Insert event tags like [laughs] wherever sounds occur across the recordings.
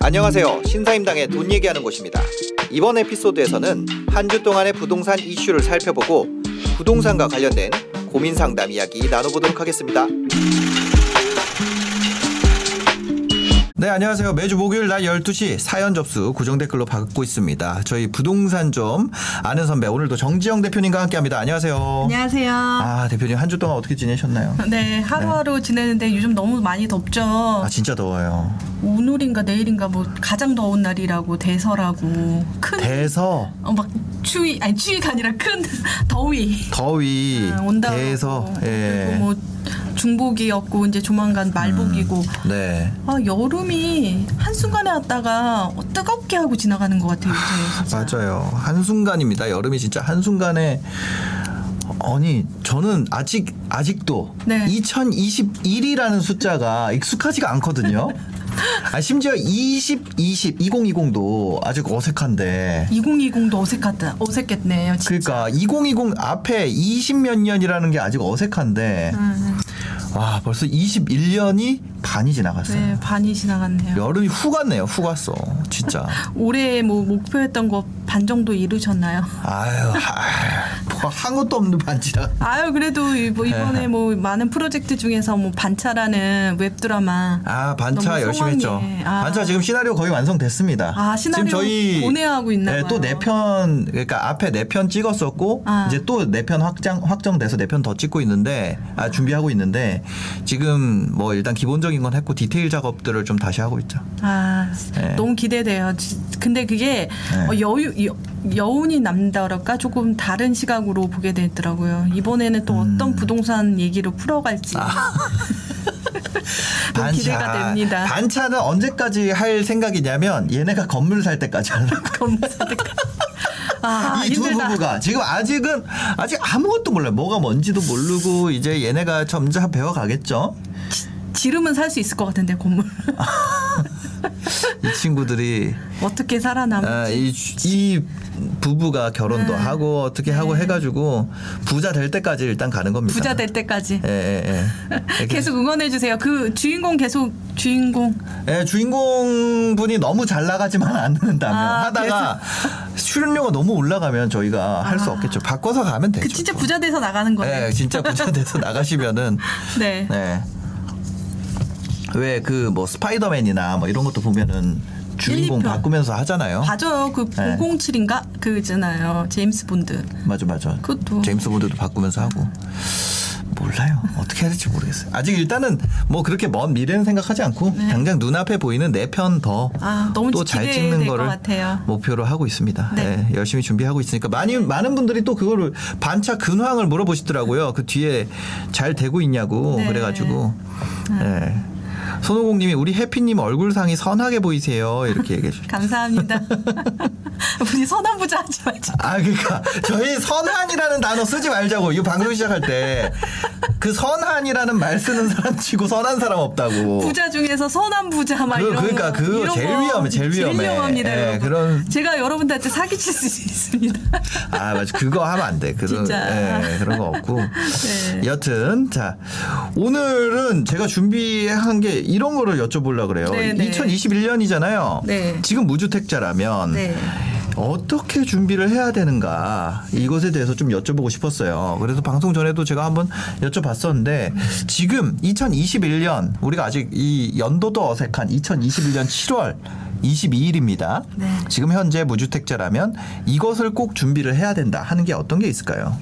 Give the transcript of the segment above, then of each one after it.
안녕하세요. 신사임당의 돈 얘기하는 곳입니다. 이번 에피소드에서는 한 주 동안의 부동산 이슈를 살펴보고 부동산과 관련된 고민 상담 이야기 나눠보도록 하겠습니다. 네, 안녕하세요. 매주 목요일 날 12시 사연 접수 고정 댓글로 받고 있습니다. 저희 부동산 좀 아는 선배 오늘도 정지영 대표님과 함께 합니다. 안녕하세요. 안녕하세요. 아, 대표님 한 주 동안 어떻게 지내셨나요? [laughs] 네, 하루하루 지내는데 요즘 너무 많이 덥죠. 아, 진짜 더워요. 오늘인가 내일인가 뭐 가장 더운 날이라고 대서라고 큰 대서 어, 막 추위 아니 추위가 아니라 큰 [laughs] 더위 더위 아, 온다고 대서 그리고 예. 뭐 중복이었고 이제 조만간 말복이고 네. 아 여름이 한 순간에 왔다가 뜨겁게 하고 지나가는 것 같아요. 진짜. 맞아요. 한순간입니다. 여름이 진짜 한순간에 아니 저는 아직 아직도 네. 2021이라는 숫자가 익숙하지가 않거든요. [laughs] 아 심지어 20, 20, 2020도 아직 어색한데. 2020도 어색하다 어색했네요. 진짜. 그러니까 2020 앞에 20 몇 년이라는 게 아직 어색한데 음, 와 벌써 21년이 반이 지나갔어요. 네 반이 지나갔네요. 여름이 후 갔네요. 후 갔어. 진짜. [laughs] 올해 뭐 목표했던 거 반 정도 이루셨나요? 아유, 아유 뭐한 것도 없는 반지라. 아유 그래도 이- 뭐 네. 이번에 뭐 많은 프로젝트 중에서 뭐 반차라는 웹드라마 아 반차 너무 열심히 했죠. 성황리에. 아. 반차 지금 시나리오 거의 완성됐습니다. 아, 시나리오 고뇌하고 있나 봐요. 또네 편 그러니까 앞에 네 편 찍었었고 아. 이제 또 네 편 확장 확정돼서 네 편 더 찍고 있는데 아 준비하고 있는데 지금 뭐 일단 기본적인 건 했고 디테일 작업들을 좀 다시 하고 있죠. 아 네. 너무 기대돼요. 지- 근데 그게 네. 어, 여유 여, 여운이 남다 그럴까 조금 다른 시각으로 보게 되더라고요. 이번에는 또 음. 어떤 부동산 얘기로 풀어갈지 [laughs] 너무 기대가 됩니다. 반차는 언제까지 할 생각이냐면 얘네가 건물 살 때까지 하려고. [laughs] 검사득. 아 [laughs] 이두 힘들다. 부부가 지금 아직은 아직 아무것도 몰라요. 뭐가 뭔지도 모르고 이제 얘네가 점점 배워가겠죠. 지르면 살수 있을 것 같은데 건물 이 친구들이 어떻게 살아남을지. 아, 이, 주- 이 부부가 결혼도 네. 하고 어떻게 하고 네. 해가지고 부자 될 때까지 일단 가는 겁니다. 부자 될 때까지. 예, 예, 예. 계속 응원해 주세요. 그 주인공 계속 주인공 예, 주인공 분이 너무 잘 나가지만 않는다면 아, 하다가 출연료가 너무 올라가면 저희가 할 수 아. 없겠죠. 바꿔서 가면 되죠. 그 진짜 부자 돼서 나가는 거네. 예, 진짜 부자 돼서 나가시면은 [laughs] 네. 네. 왜 그 뭐 스파이더맨이나 뭐 이런 것도 보면은 주인공 1, 2편. 바꾸면서 하잖아요. 맞아요. 그 네. 007인가 그잖아요. 제임스 본드. 맞아 맞아. 그것도. 제임스 본드도 바꾸면서 하고 몰라요. 어떻게 해야 될지 모르겠어요. 아직 일단은 뭐 그렇게 먼 미래는 생각하지 않고 네. 당장 눈앞에 보이는 네 편더 아, 너무 또잘 기대될 찍는 것 거를. 목표로 하고 있습니다. 네. 네, 열심히 준비하고 있으니까 많이 많은 분들이 또 그거를 반차 근황을 물어보시더라고요. 그 뒤에 잘 되고 있냐고 네. 그래가지고 네. 손오공님이 우리 해피님 얼굴상이 선하게 보이세요 이렇게 얘기해 주셨어요. [laughs] 감사합니다. [laughs] 우리 선한 부자 하지 말자. 아 그러니까 저희 선한이라는 단어 쓰지 말자고 이거 방송 시작할 때 그 선한이라는 말 쓰는 사람 치고 선한 사람 없다고. 부자 중에서 선한 부자 막 그- 이런 그러니까 거. 이런 제일 거 위험해, 제일 위험해. 위험합니다. 예, 여러분. 그런- 제가 여러분들한테 사기칠 수 있습니다. [laughs] 아 맞아 그거 하면 안 돼. 그런 진짜. 예, 그런 거 없고. 네. 여튼 자 오늘은 제가 준비한 게 이런 거를 여쭤보려 그래요. 네, 네. 2021년이잖아요. 네. 지금 무주택자라면 네. 어떻게 준비를 해야 되는가 이것에 대해서 좀 여쭤보고 싶었어요. 그래서 방송 전에도 제가 한번 여쭤봤었는데 지금 2021년 우리가 아직 이 연도도 어색한 2021년 7월 22일입니다. 네. 지금 현재 무주택자라면 이것을 꼭 준비를 해야 된다 하는 게 어떤 게 있을까요?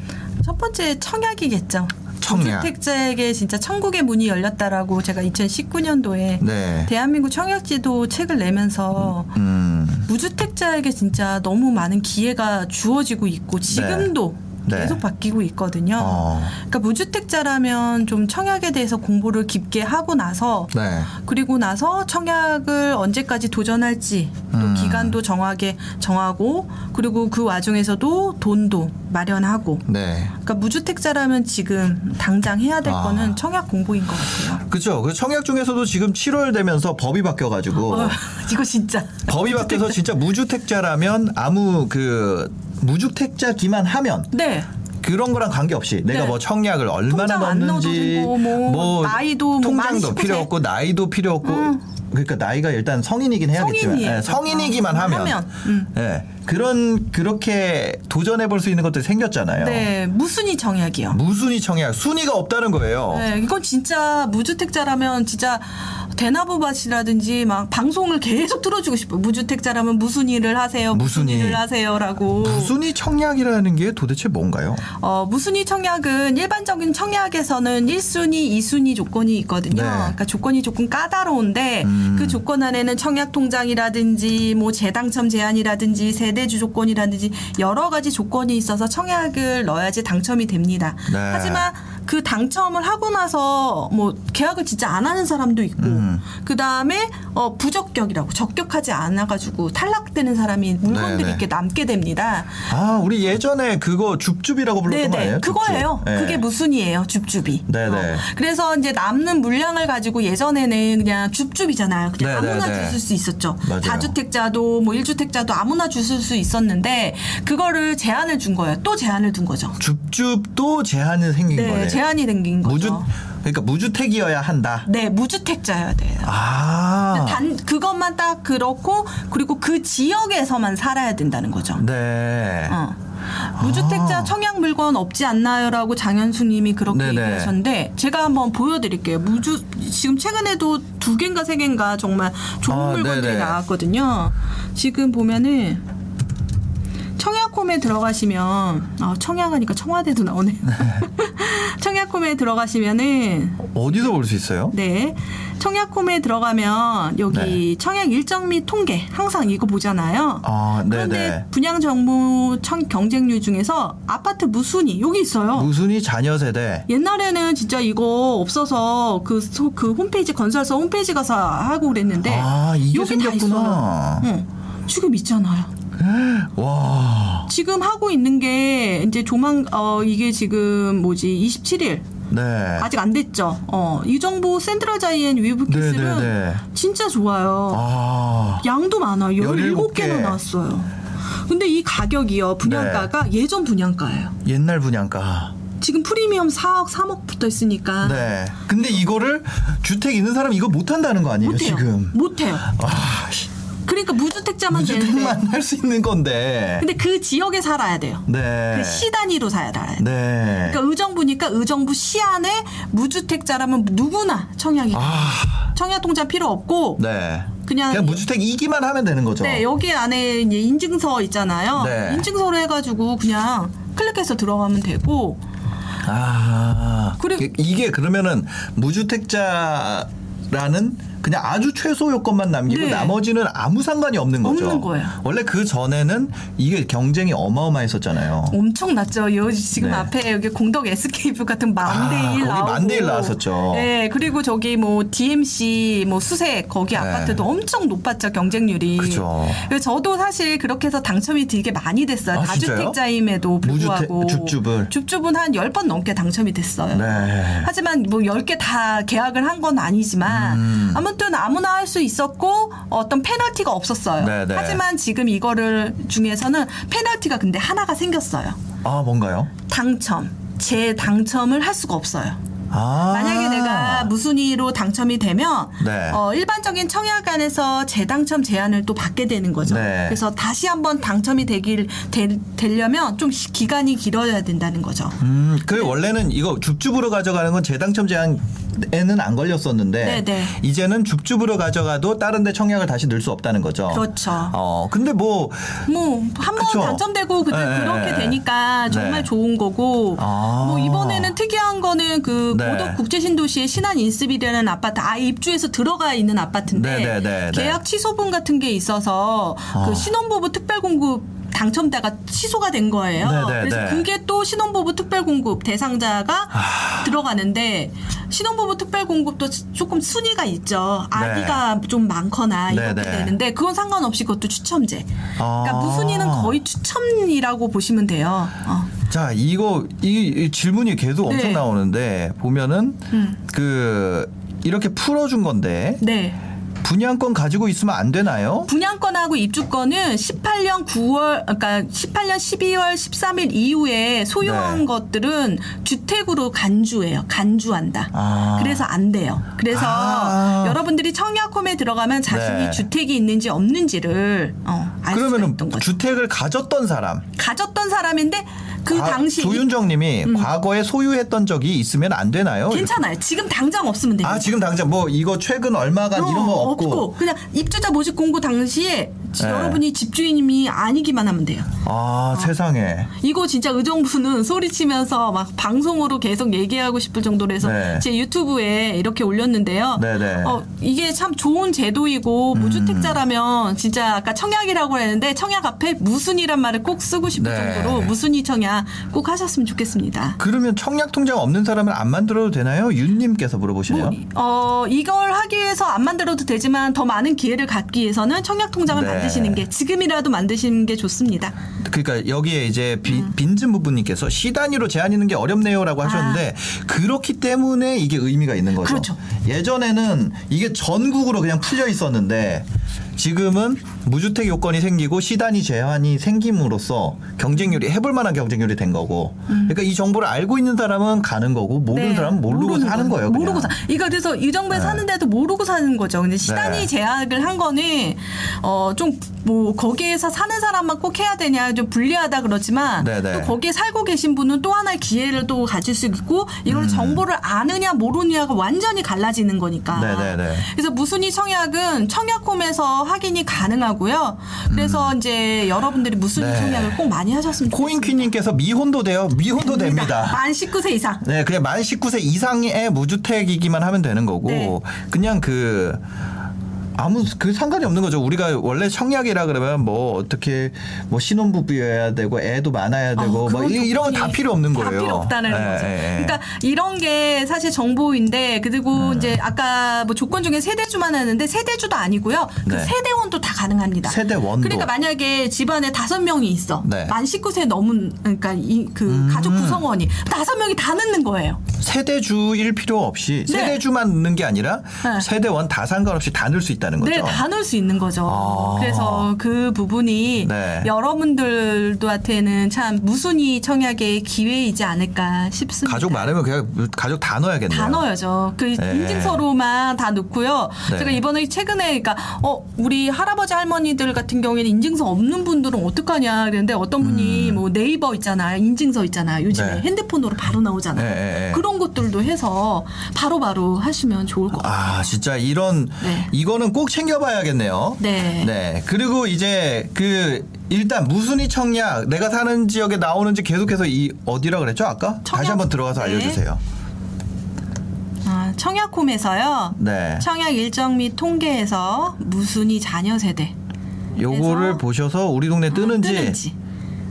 첫 번째 청약이겠죠. 청약. 주택자에게 진짜 천국의 문이 열렸다라고 제가 2019년도에 네. 대한민국 청약지도 책을 내면서 음. 무주택자에게 진짜 너무 많은 기회가 주어지고 있고 지금도 네. 계속 바뀌고 있거든요. 어. 그러니까 무주택자라면 좀 청약에 대해서 공부를 깊게 하고 나서 네. 그리고 나서 청약을 언제까지 도전할지 또 음. 기간도 정하게 정하고 그리고 그 와중에서도 돈도 마련하고 네. 그러니까 무주택자라면 지금 당장 해야 될 아. 거는 청약 공부인 것 같아요. 그죠. 그 청약 중에서도 지금 7월 되면서 법이 바뀌어 가지고 어, [laughs] 이거 진짜 법이 바뀌어서 진짜 무주택자라면 아무 그 무주택자 기만 하면 네. 그런 거랑 관계없이 내가 네. 뭐 청약을 얼마나 넣어도 넣는지 되고, 뭐 나이도 뭐 통장도 만 필요 19세. 없고 나이도 필요 없고 음. 그러니까 나이가 일단 성인이긴 해야겠지만 성인이에요. 예, 성인이기만 아, 하면, 하면. 음. 예, 그런 그렇게 도전해 볼 수 있는 것들이 생겼잖아요. 네, 무순위 청약이요. 무순위 청약 순위가 없다는 거예요. 네, 이건 진짜 무주택자라면 진짜 대나무밭이라든지 막 방송을 계속 틀어주고 싶어요. 무주택자라면 무슨 일을 하세요? 무슨 무순위. 일을 하세요라고. 무순위 청약이라는 게 도대체 뭔가요? 어, 무순위 청약은 일반적인 청약에서는 1순위, 2순위 조건이 있거든요. 네. 그러니까 조건이 조금 까다로운데 음. 그 조건 안에는 청약 통장이라든지 뭐 재당첨 제한이라든지 세대주 조건이라든지 여러 가지 조건이 있어서 청약을 넣어야지 당첨이 됩니다. 네. 하지만 그 당첨을 하고 나서 뭐 계약을 진짜 안 하는 사람도 있고 음. 그 다음에 어 부적격이라고 적격하지 않아가지고 탈락되는 사람이 물건들이 네, 네. 이렇게 남게 됩니다. 아, 우리 예전에 그거 줍줍이라고 불렀던 거 아니에요? 네네 그거예요. 예. 그게 무순이에요. 줍줍이. 네네. 어. 그래서 이제 남는 물량을 가지고 예전에는 그냥 줍줍이잖아요. 그냥 네네네. 아무나 주실 수 있었죠. 맞아요. 다주택자도 뭐 일주택자도 아무나 주실 수 있었는데 그거를 제한을 준 거예요. 또 제한을 둔 거죠. 줍줍도 제한이 생긴 네, 거네요. 제한이 생긴 거죠. 무주 그러니까 무주택이어야 한다. 네, 무주택자여야 돼요. 아. 단 그것만 딱 그렇고 그리고 그 지역에서만 살아야 된다는 거죠. 네. 어. 무주택자 아. 청약 물건 없지 않나요라고 장현수님이 그렇게 네네. 얘기하셨는데 제가 한번 보여드릴게요. 무주 지금 최근에도 두 개인가 세 개인가 정말 좋은 아, 물건들이 네네. 나왔거든요. 지금 보면은 청약홈에 들어가시면 아, 청약하니까 청와대도 나오네요. [laughs] 청약홈에 들어가시면은 어디서 볼 수 있어요? 네. 청약홈에 들어가면 여기 네. 청약 일정 및 통계 항상 이거 보잖아요. 아, 그런데 네네. 분양 정보 청 경쟁률 중에서 아파트 무순위 여기 있어요. 무순위 자녀 세대. 옛날에는 진짜 이거 없어서 그, 소- 그 홈페이지 건설사 홈페이지 가서 하고 그랬는데 아, 이게 여기 다 생겼구나. 있어요. 응. 지금 있잖아요. 와. 지금 하고 있는 게 이제 조만 어 이게 지금 뭐지 27일 네. 아직 안 됐죠. 어, 이 정보 센트럴 자이엔 위브키스는 네네네. 진짜 좋아요. 아. 양도 많아요. 17 17개나 개. 나왔어요. 근데 이 가격이요. 분양가가 네. 예전 분양가예요. 옛날 분양가. 지금 프리미엄 4억, 3억 붙어 있으니까 네. 근데 이거를 주택 있는 사람 이거 못 한다는 거 아니에요, 못해요. 지금? 못 해요. 아, 씨. 그러니까 무주택자만 되는데. 무주택만 [laughs] 할수 있는 건데. 근데 그 지역에 살아야 돼요. 네. 그 시 단위로 살아야 돼요. 네. 그러니까 의정부니까 의정부 시 안에 무주택자라면 누구나 청약이. 아. 청약 통장 필요 없고 네. 그냥 그냥 무주택이기만 하면 되는 거죠. 네, 여기 안에 이제 인증서 있잖아요. 네. 인증서로 해가지고 그냥 클릭해서 들어가면 되고. 아. 그리고- 이게 그러면은 무주택자라는 그냥 아주 최소 요건만 남기고 네. 나머지는 아무 상관이 없는 거죠. 없는 거예요. 원래 그 전에는 이게 경쟁이 어마어마했었잖아요. 엄청 났죠. 여기 지금 네. 앞에 여기 공덕 SK뷰 같은 만 대 아, 1 거기 나오고. 만 대 일 나왔었죠. 네, 그리고 저기 뭐 DMC 뭐 수색 거기 아파트도 엄청 높았죠 경쟁률이. 네. 그죠. 그래서 저도 사실 그렇게 해서 당첨이 되게 많이 됐어요. 아? 다주택자임에도 불구하고. 무주택- 줍줍을? 줍줍은 한 10번 넘게 당첨이 됐어요. 네. 하지만 뭐 10개 다 계약을 한 건 아니지만 음. 아무튼 아무나 할 수 있었고 어떤 페널티가 없었어요. 네네. 하지만 지금 이거를 중에서는 페널티가 근데 하나가 생겼어요. 아, 뭔가요? 당첨. 재당첨을 할 수가 없어요. 아. 만약에 내가 무순위로 당첨이 되면 네. 어, 일반적인 청약안에서 재당첨 제한을 또 받게 되는 거죠. 네. 그래서 다시 한번 당첨이 되길 되, 되려면 좀 시- 기간이 길어야 된다는 거죠. 음, 그 원래는 이거 줍줍으로 가져가는 건 재당첨 제한 에는 안 걸렸었는데 네네. 이제는 줍줍으로 가져가도 다른 데 청약을 다시 넣을 수 없다는 거죠. 그렇죠. 어, 근데 뭐 뭐 한 번. 당첨되고 그, 네, 그렇게 네. 되니까 정말 네. 좋은 거고 아. 뭐 이번에는 특이한 거는 그 네. 고덕 국제신도시의 신한 인습이라는 아파트 아예 입주해서 들어가 있는 아파트인데 네, 네, 네, 네. 계약 취소분 같은 게 있어서 아. 그 신혼부부 특별공급 당첨자가 취소가 된 거예요. 네, 네, 그래서 네. 그게 또 신혼부부 특별공급 대상자가 아. 들어가는데 신혼부부 특별공급도 조금 순위가 있죠. 아기가 좀 많거나 네, 이렇게 네. 되는데 그건 상관없이 그것도 추첨제. 그러니까 아. 무순위는 거의 추첨이라고 보시면 돼요. 어. 자, 이거 이, 이 질문이 계속 엄청 네. 나오는데 보면은 음. 그 이렇게 풀어준 건데 네. 분양권 가지고 있으면 안 되나요? 분양권하고 입주권은 18년 9월, 그러니까 18년 12월 13일 이후에 소유한 네. 것들은 주택으로 간주해요. 간주한다. 아. 그래서 안 돼요. 그래서 아. 여러분들이 청약홈에 들어가면 자신이 네. 주택이 있는지 없는지를 어, 알 수가 그러면은 있던 거죠. 주택을 가졌던 사람 가졌던 사람인데 그 과- 당시 조윤정님이 과거에 소유했던 적이 있으면 안 되나요? 괜찮아요. 지금 당장 없으면 돼요. 아 지금 당장 뭐 이거 최근 얼마간 이런 거 어, 없고, 그냥 입주자 모집 공고 당시에 네. 여러분이 집주인이 아니기만 하면 돼요. 아 세상에 이거 진짜 의정부는 소리치면서 막 방송으로 계속 얘기하고 싶을 정도로 해서 네. 제 유튜브에 이렇게 올렸는데요. 네네. 어, 이게 참 좋은 제도이고 음. 무주택자라면 진짜 아까 청약이라고 했는데 청약 앞에 무순이란 말을 꼭 쓰고 싶을 네. 정도로 무순이 청약 꼭 하셨으면 좋겠습니다. 그러면 청약 통장 없는 사람은 안 만들어도 되나요? 윤님께서 물어보시네요. 뭐, 어, 이걸 하기 위해서 안 만들어도 되지만 더 많은 기회를 갖기 위해서는 청약 통장을 네. 만드시는 게 지금이라도 만드시는 게 좋습니다. 그러니까 여기에 이제 비- 음. 빈즘 부부님께서 시 단위로 제한 있는 게 어렵네요라고 하셨는데 그렇기 때문에 이게 의미가 있는 거죠. 아. 그렇죠. 예전에는 이게 전국으로 그냥 풀려 있었는데 지금은 무주택 요건이 생기고 시 단위 제한이 생김으로써 경쟁률이 해볼 만한 경쟁률이 된 거고. 그러니까 이 정보를 알고 있는 사람은 가는 거고 모르는 음. 네. 사람은 모르고 모르는 사는 거예요. 그냥. 모르고 사. 이거 그래서 이 정부에 네. 사는데도 모르고 사는 거죠. 근데 시단위 네. 제약을 한 거는 어 좀 뭐 거기에서 사는 사람만 꼭 해야 되냐 좀 불리하다 그러지만 네, 네. 또 거기에 살고 계신 분은 또 하나의 기회를 또 가질 수 있고 음. 이걸 정보를 아느냐 모르느냐가 완전히 갈라지는 거니까. 네. 그래서 무순위 청약은 청약홈에서 확인이 가능하고 요. 그래서 이제 여러분들이 음. 네. 청약을 꼭 많이 하셨으면 좋겠습니다. 코인퀴님께서 미혼도 돼요. 미혼도 됩니다. 만 19세 이상. 네, 그냥 만 19세 이상의 무주택이기만 하면 되는 거고 네. 그냥 그 아무 그 상관이 없는 거죠. 우리가 원래 청약이라 그러면 뭐 어떻게 뭐 신혼부부여야 되고 애도 많아야 되고 어, 뭐 이- 이런 건 다 필요 없는 다 거예요. 필요 없다는 예, 거죠. 예, 예. 그러니까 이런 게 사실 정보인데 그리고 네. 이제 아까 뭐 조건 중에 세대주만 하는데 세대주도 아니고요. 그 네. 세대원도 다 가능합니다. 세대원도. 그러니까 만약에 집안에 다섯 명이 있어. 네. 음. 만 19세 넘은 그러니까 이그 가족 구성원이 다섯 명이 다 넣는 거예요. 세대주일 필요 없이 네. 세대주만 넣는 게 아니라 네. 세대원 다 상관없이 다 넣을 수 있다 는 거죠. 네, 다 넣을 수 있는 거죠. 아. 그래서 그 부분이 네. 여러분들한테는 참 무순위 청약의 기회이지 않을까 싶습니다. 가족 많으면 그냥 가족 다 넣어야겠네요. 다 넣어야죠. 그 네. 인증서로만 다 넣고요. 네. 제가 이번에 최근에 그러니까 어 우리 할아버지 할머니들 같은 경우에는 인증서 없는 분들은 어떡하냐 그랬는데 어떤 분이 뭐 네이버 있잖아요. 인증서 있잖아요. 요즘에 음. 네. 핸드폰으로 바로 나오잖아요. 네, 네, 네. 그런 것들도 해서 바로 바로 하시면 좋을 것 같아요. 아, 진짜 이런 네. 이거는 꼭 챙겨봐야겠네요. 네. 네. 그리고 이제 그 일단 무순위 청약 내가 사는 지역에 나오는지 계속해서 이 어디라 그랬죠 아까? 다시 청약? 한번 들어가서 네. 알려주세요. 아, 청약홈에서요. 네. 청약 일정 및 통계에서 무순위 자녀 세대 요거를 보셔서 우리 동네 뜨는지. 뜨는지.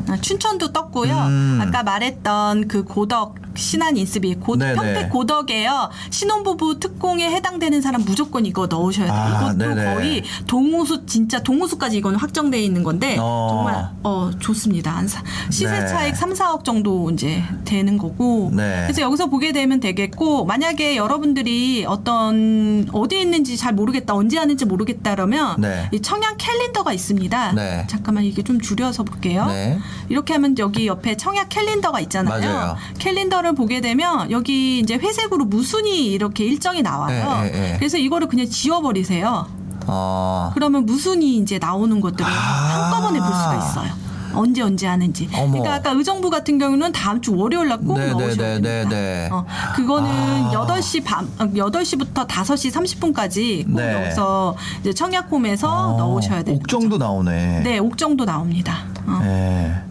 아, 춘천도 떴고요. 음. 아까 말했던 그 고덕 신안 인스비 고. 평택 고덕에요. 신혼부부 특공에 해당되는 사람 무조건 이거 넣으셔야 돼요. 아, 이것도 네네. 거의 동호수 진짜 동호수까지 이거는 확정돼 있는 건데 어. 정말 어 좋습니다. 한 사- 시세 네. 차익 3, 4억 정도 이제 되는 거고. 네. 그래서 여기서 보게 되면 되겠고 만약에 여러분들이 어떤 어디에 있는지 잘 모르겠다 언제 하는지 모르겠다 그러면 네. 이 청약 캘린더가 있습니다. 네. 잠깐만 이게 좀 줄여서 볼게요. 네. 이렇게 하면 여기 옆에 청약 캘린더가 있잖아요. 맞아요. 캘린더 를 보게 되면 여기 이제 회색으로 무순위 이렇게 일정이 나와요. 네, 네, 네. 그래서 이거를 그냥 지워버리세요. 어. 그러면 무순위 이제 나오는 것들을 아. 한꺼번에 볼 수가 있어요. 언제 언제 하는지. 어머. 그러니까 아까 의정부 같은 경우는 다음 주 월요일 날꼭 네, 네, 넣으셔야 네, 됩니다. 네, 네. 어, 그거는 아. 8시 밤 어, 8시부터 5시 30분까지 꼭 네. 여기서 이제 청약홈에서 어, 넣으셔야 돼요. 옥정도 나오네. 네, 옥정도 나옵니다. 어. 네.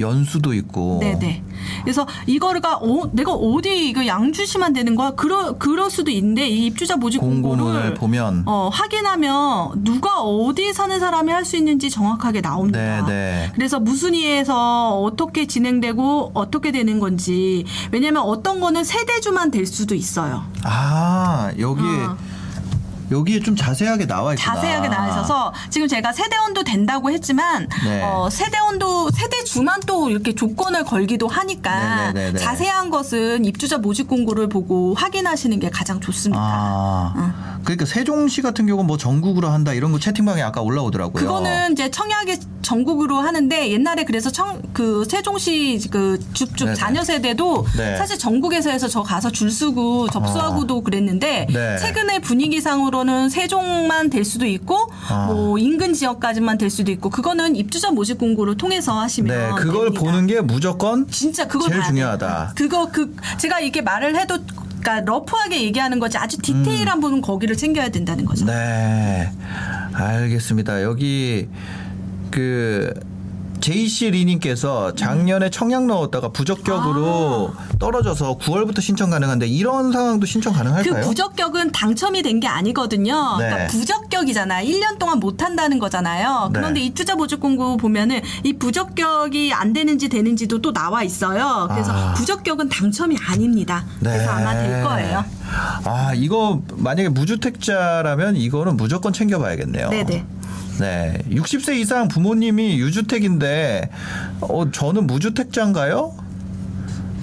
연수도 있고. 네네. 그래서 이거가 어, 내가 어디 이거 양주시만 되는 거야? 그러 그럴 수도 있는데 이 입주자 모집 공고를 보면 어, 확인하면 누가 어디에 사는 사람이 할 수 있는지 정확하게 나옵니다. 네, 네. 그래서 무순위에서 어떻게 진행되고 어떻게 되는 건지 왜냐면 어떤 거는 세대주만 될 수도 있어요. 아 여기 어. 여기에 좀 자세하게 나와 있구나. 자세하게 나와 있어서 지금 제가 세대원도 된다고 했지만 네. 어, 세대원도 세대주만 또 이렇게 조건을 걸기도 하니까 네네네네. 자세한 것은 입주자 모집 공고를 보고 확인하시는 게 가장 좋습니다. 아, 그러니까 세종시 같은 경우 뭐 전국으로 한다 이런 거 채팅방에 아까 올라오더라고요. 그거는 이제 청약이 전국으로 하는데 옛날에 그래서 청 그 세종시 그 줍줍. 자녀 세대도 네. 사실 전국에서 해서 저 가서 줄 서고 접수하고도 그랬는데 네. 최근에 분위기상으로 는 세종만 될 수도 있고 아. 뭐 인근 지역까지만 될 수도 있고 그거는 입주자 모집 공고를 통해서 하시면 네, 그걸 됩니다. 보는 게 무조건 진짜 그걸 제일 중요하다. 그거 그 제가 이렇게 말을 해도 그러니까 러프하게 얘기하는 거지 아주 디테일한 부분 거기를 챙겨야 된다는 거죠. 음. 네, 알겠습니다. 여기 그 JC 리님께서 작년에 청약 넣었다가 부적격으로 떨어져서 9월부터 신청 가능한데 이런 상황도 신청 그 가능할까요? 부적격은 당첨이 된 게 아니거든요. 네. 그러니까 부적격이잖아요. 1년 동안 못 한다는 거잖아요. 네. 그런데 입주자 모집 공고 보면은 이 부적격이 안 되는지 되는지도 또 나와 있어요. 그래서 아. 부적격은 당첨이 아닙니다. 그래서 아마 될 거예요. 아, 이거 만약에 무주택자라면 이거는 무조건 챙겨봐야겠네요. 네네. 네. 60세 이상 부모님이 유주택인데, 어, 저는 무주택자인가요?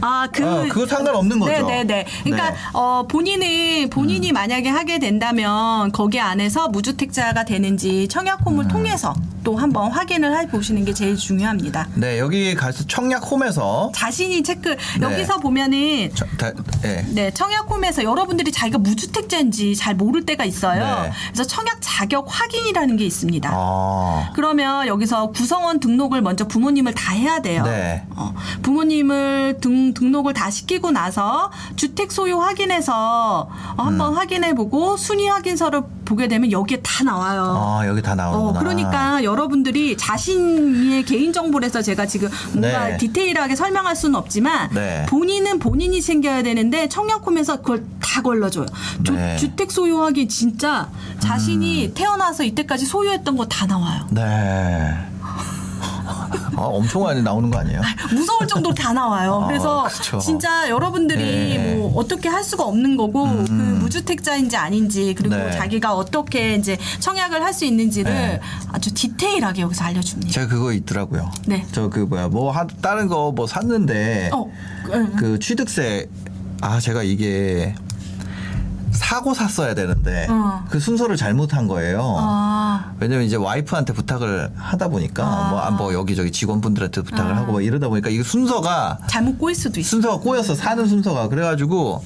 아, 그. 아, 그거 상관없는 거죠? 네네네. 그러니까, 네. 어, 본인이, 본인이 만약에 하게 된다면 거기 안에서 무주택자가 되는지 청약홈을 음. 통해서 또 한번 확인을 해 보시는 게 제일 중요합니다. 네, 여기 가서 청약홈에서, 자신이 체크, 네. 여기서 보면은 저, 다, 네. 네, 청약홈에서 여러분들이 자기가 무주택자인지 잘 모를 때가 있어요. 네. 그래서 청약 자격 확인이라는 게 있습니다. 아, 그러면 여기서 구성원 등록을 먼저 부모님을 다 해야 돼요. 네. 어, 부모님을 등, 등록을 다 시키고 나서 주택 소유 확인해서 어, 한번 음. 확인해보고 순위 확인서를 보게 되면 여기에 다 나와요. 아, 여기 다 나오는구나. 어, 그러니까 여러 분들이 자신의 개인 정보를 해서 제가 지금 뭔가 네. 디테일하게 설명할 수는 없지만 네. 본인은 본인이 챙겨야 되는데 청약홈에서 그걸 다 걸러줘요. 주, 네. 음. 주택 소유하기 진짜 자신이 태어나서 이때까지 소유했던 거 다 나와요. 네. 아, 엄청 많이 나오는 거 아니에요? 무서울 정도로 다 나와요. 아, 그래서 그쵸. 진짜 여러분들이 네. 음. 뭐 어떻게 할 수가 없는 거고 그 무주택자인지 아닌지 그리고 네. 자기가 어떻게 이제 청약을 할 수 있는지를 네. 아주 디테일하게 여기서 알려줍니다. 제가 그거 있더라고요. 네. 저 그 뭐야, 뭐, 하, 다른 거 뭐 샀는데, 어, 응. 그 취득세, 아, 제가 이게 사고 샀어야 되는데, 어. 그 순서를 잘못한 거예요. 아, 왜냐면 이제 와이프한테 부탁을 하다 보니까 아. 뭐, 아, 뭐 여기저기 직원분들한테 부탁을 아. 하고 뭐 이러다 보니까 이게 순서가 잘못 꼬일 수도 있어. 순서가 꼬였어 사는 순서가 그래가지고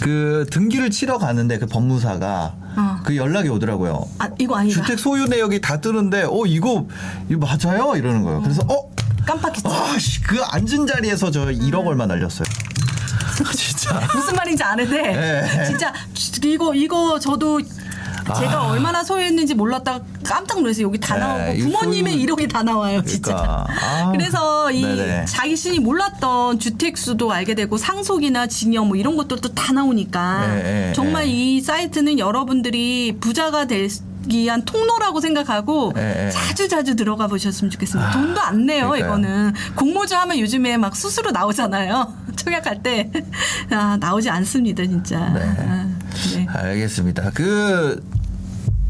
그 등기를 치러 가는데 그 법무사가 어. 그 연락이 오더라고요. 아, 이거 아니다. 주택 소유 내역이 다 뜨는데 어 이거 이거 맞아요 이러는 거예요. 그래서 어 깜빡했지. 아씨 그 앉은 자리에서 저 1억 얼마 날렸어요. [laughs] 진짜. [laughs] 무슨 말인지 아는데 네. 진짜 이거 이거 저도 제가 아. 얼마나 소유했는지 몰랐다가 깜짝 놀라서 여기 다 네, 나오고 이 부모님의 소유- 이력이 다 나와요 진짜. 그러니까. 아. 그래서 이 네네. 자신이 몰랐던 주택 수도 알게 되고 상속이나 증여 뭐 이런 것들도 다 나오니까 네, 네, 정말 네. 이 사이트는 여러분들이 부자가 될 위한 통로라고 생각하고 네, 네. 자주 자주 들어가 보셨으면 좋겠습니다. 돈도 안 내요 그러니까요. 이거는 공모주 하면 요즘에 막 수수료 나오잖아요. [laughs] 청약할 때 아, 나오지 않습니다 진짜. 네. 아, 네. 알겠습니다. 그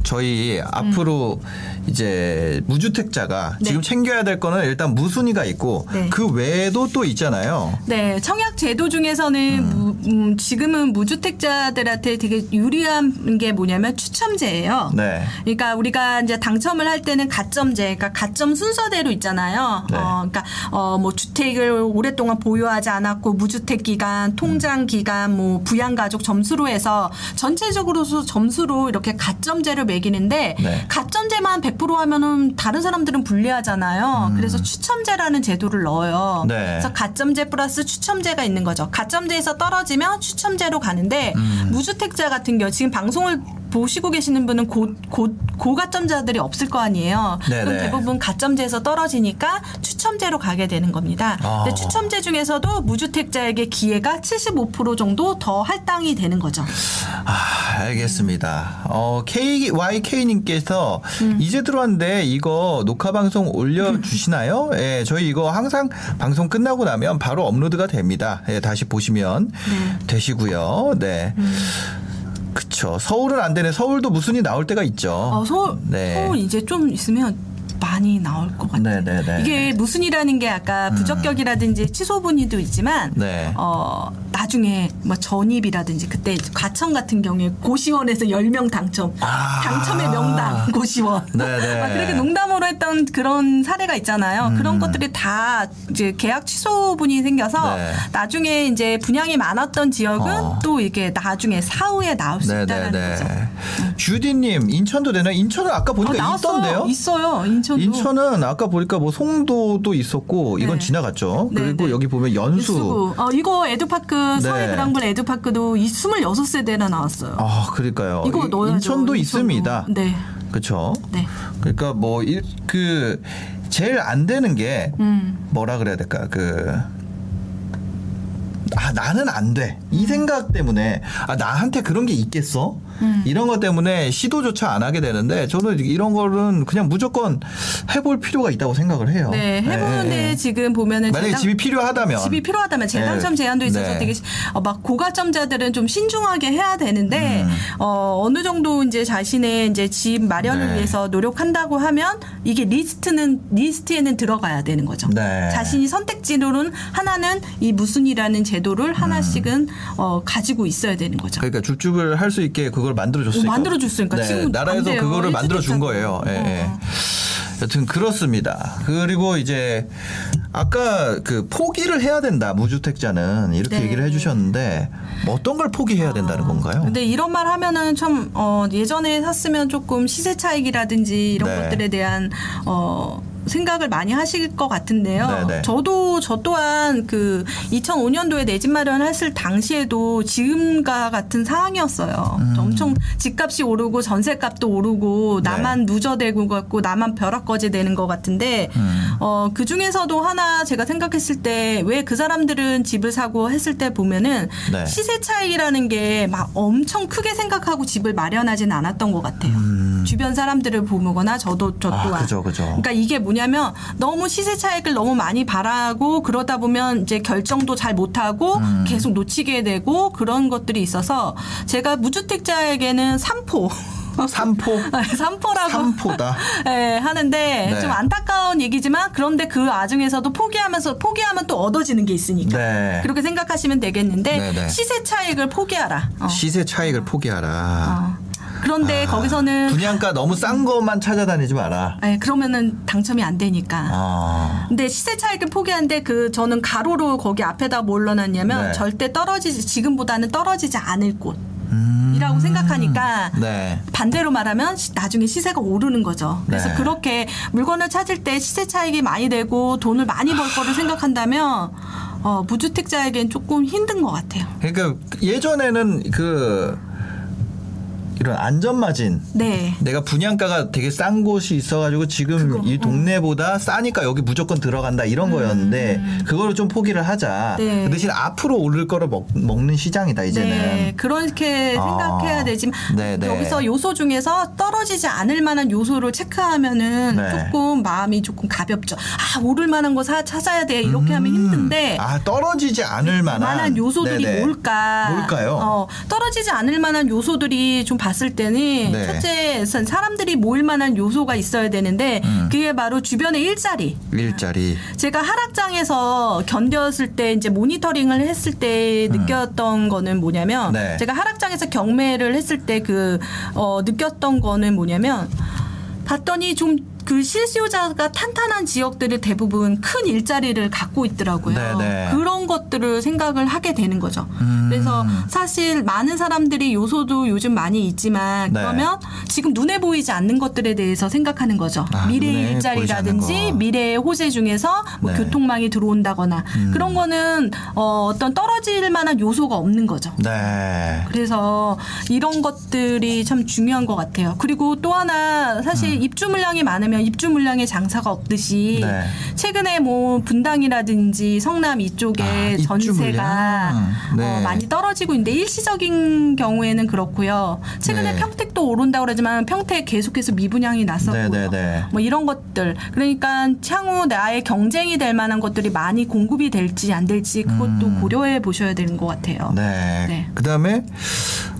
저희 앞으로 이제 무주택자가 네. 지금 챙겨야 될 거는 일단 무순위가 있고 네. 그 외에도 또 있잖아요. 네, 청약 제도 중에서는 무- 음, 지금은 무주택자들한테 되게 유리한 게 뭐냐면 추첨제예요. 네. 그러니까 우리가 이제 당첨을 할 때는 가점제, 그러니까 가점 순서대로 있잖아요. 네. 어, 그러니까 어, 뭐 주택을 오랫동안 보유하지 않았고 무주택 기간, 통장 기간, 뭐 부양 가족 점수로 해서 전체적으로 점수로 이렇게 가점제를 매기는데 네. 가점제만 100% 하면은 다른 사람들은 불리하잖아요. 그래서 추첨제라는 제도를 넣어요. 음. 네. 그래서 가점제 플러스 추첨제가 있는 거죠. 가점제에서 떨어지면 추첨제로 가는데 음. 무주택자 같은 경우 지금 방송을 보시고 계시는 분은 고, 고, 고가점자들이 없을 거 아니에요. 네네. 그럼 대부분 가점제에서 떨어지니까 추첨제로 가게 되는 겁니다. 아. 근데 추첨제 중에서도 무주택자에게 기회가 75% 정도 더 할당이 되는 거죠. 아, 알겠습니다. 어, KYK님께서 음. 이제 들어왔는데 이거 녹화 방송 올려주시나요? 예, 저희 이거 항상 방송 끝나고 나면 바로 업로드가 됩니다. 예, 다시 보시면 네. 되시고요. 네. 음. 그쵸. 서울은 안 되네. 서울도 무슨이 나올 때가 있죠. 어, 서울, 네. 서울 이제 좀 있으면 많이 나올 것 같아요. 네네네. 음. 이게 무슨이라는 게 아까 부적격이라든지 취소 분의도 있지만 네. 어, 나중에 뭐 전입이라든지 그때 과천 같은 경우에 고시원에서 10명 당첨. 아. 당첨의 명당 고시원. 네네. [laughs] 막 그렇게 농담으로 했던 그런 사례가 있잖아요. 음. 그런 것들이 다 이제 계약 취소분이 생겨서 네. 나중에 이제 분양이 많았던 지역은 어. 또 이게 나중에 사후에 나올 수 있다는 거죠. 주디님, 인천도 되나? 인천은 아까 어, 보니까 나왔어요. 있던데요? 있어요. 인천 도. 인천은 아까 보니까 뭐 송도도 있었고 이건 네. 지나갔죠. 네, 그리고 네. 여기 보면 연수. 유수구. 어, 이거 에듀파크 네. 서해 그랑블 에듀파크도 이 26세대나 나왔어요. 아, 그러니까요. 이거 이- 넣어야죠. 인천도 인천도. 있습니다. 네. 그렇죠. 네. 그러니까 뭐그 제일 안 되는 게 음. 뭐라 그래야 될까? 그 아, 나는 안 돼. 이 음. 생각 때문에, 아, 나한테 그런 게 있겠어? 음. 이런 것 때문에 시도조차 안 하게 되는데, 저는 이런 거는 그냥 무조건 해볼 필요가 있다고 생각을 해요. 네, 해보는데 네, 네. 지금 보면은 만약에 재당- 집이 필요하다면. 집이 필요하다면 재당첨 네. 제한도 있어서 네. 되게 시- 어, 막 고가점자들은 좀 신중하게 해야 되는데 음. 어, 어느 정도 이제 자신의 이제 집 마련을 네. 위해서 노력한다고 하면 이게 리스트는 리스트에는 들어가야 되는 거죠. 네. 자신이 선택지로는 하나는 이 무순위라는 제도를 하나씩은 음. 어, 가지고 있어야 되는 거죠. 그러니까 줍줍을 할 수 있게 그걸 만들어줬으니까. 어, 만들어줬으니까. 지금 나라에서. 그거를 만들어준. 거예요. 예, 예. 어. 여튼 그렇습니다. 그리고 이제 아까 그 포기를 해야 된다 무주택자는 이렇게 네. 얘기를 해주셨는데 뭐 어떤 걸 포기해야 된다는 건가요? 근데 이런 말 하면은 참 어, 예전에 샀으면 조금 시세 차익이라든지 이런 네. 것들에 대한 어, 생각을 많이 하실 것 같은데요. 네, 네. 저도 저 또한 그 2005년도에 내 집 마련했을 당시에도 지금과 같은 상황이었어요. 음. 엄청 집값이 오르고 전세값도 오르고 네. 나만 누저대고 갖고 나만 벼락거지 되는 것 같은데 음. 어, 그 중에서도 하나 제가 생각했을 때 왜 그 사람들은 집을 사고 했을 때 보면은 네. 시세 차익이라는 게 막 엄청 크게 생각하고 집을 마련하진 않았던 것 같아요. 주변 사람들을 보거나 저도 저 음. 아, 또한. 그죠, 그죠. 그러니까 이게 뭐냐 면 너무 시세 차익을 너무 많이 바라고 그러다 보면 이제 결정도 잘 못하고 음. 계속 놓치게 되고 그런 것들이 있어서 제가 무주택자에게는 삼포. 삼포 [laughs] 삼포라고 삼포다. [laughs] 네, 하는데 네. 좀 안타까운 얘기지만 그런데 그 와중에서도 포기하면서 포기하면 또 얻어지는 게 있으니까 네. 그렇게 생각하시면 되겠는데 네, 네. 시세 차익을 포기하라. 어. 시세 차익을 포기하라. 어. 그런데 아, 거기서는 분양가 너무 싼 것만 찾아다니지 마라. 네, 그러면은 당첨이 안 되니까. 아. 근데 시세 차익을 포기하는데 그 저는 가로로 거기 앞에다 뭘 넣어놨냐면 네. 절대 떨어지지 지금보다는 떨어지지 않을 곳. 음. 이라고 생각하니까 네. 반대로 말하면 시- 나중에 시세가 오르는 거죠. 그래서 네. 그렇게 물건을 찾을 때 시세 차익이 많이 되고 돈을 많이 벌 거를 생각한다면 어, 무주택자에겐 조금 힘든 것 같아요. 그러니까 예전에는 그 이런 안전마진 네. 내가 분양가가 되게 싼 곳이 있어가지고 지금 그거, 이 어. 동네보다 싸니까 여기 무조건 들어간다 이런 거였는데 그거를 좀 포기를 하자. 음. 네. 그 대신 앞으로 오를 거를 먹, 먹는 시장이다 이제는. 네, 그렇게 아. 생각해야 되지만 네, 네. 여기서 요소 중에서 떨어지지 않을 만한 요소를 체크하면은 네. 조금 마음이 조금 가볍죠. 아 오를 만한 거 사, 찾아야 돼 이렇게 하면 힘든데 아 떨어지지 않을 만한, 만한 요소들이 네네. 뭘까? 뭘까요? 어, 떨어지지 않을 만한 요소들이 좀 봤을 때는 네. 첫째 사람들이 모일 만한 요소가 있어야 되는데 음. 그게 바로 주변의 일자리. 일자리. 제가 하락장에서 견뎠을 때 이제 모니터링을 했을 때 느꼈던 거는 뭐냐면 음. 네. 제가 하락장에서 경매를 했을 때 그 어, 느꼈던 거는 뭐냐면 봤더니 좀 그 실수요자가 탄탄한 지역들이 대부분 큰 일자리를 갖고 있더라고요. 네네. 그런 것들을 생각을 하게 되는 거죠. 음. 그래서 사실 많은 사람들이 요소도 요즘 많이 있지만 네. 그러면 지금 눈에 보이지 않는 것들에 대해서 생각하는 거죠. 아, 눈에 미래 보이지 일자리라든지. 미래의 호재 중에서 뭐 네. 음. 교통망이 들어온다거나 그런 거는 어, 어떤 떨어질 만한 요소가 없는 거죠. 네. 그래서 이런 것들이 참 중요한 것 같아요. 그리고 또 하나 사실 음. 입주 물량이 많으면 입주 물량의 장사가 없듯이 네. 최근에 뭐 분당이라든지 성남 이쪽에 아, 전세가 물량. 네. 어, 많이 떨어지고 있는데 일시적인 경우에는 그렇고요. 최근에 네. 평택도 오른다고 그러지만 평택 계속해서 미분양이 났었고요. 네, 네, 네. 뭐 이런 것들 그러니까 향후 나의 경쟁이 될 만한 것들이 많이 공급이 될지 안 될지 그것도 음. 고려해 보셔야 되는 것 같아요. 네. 네. 그 다음에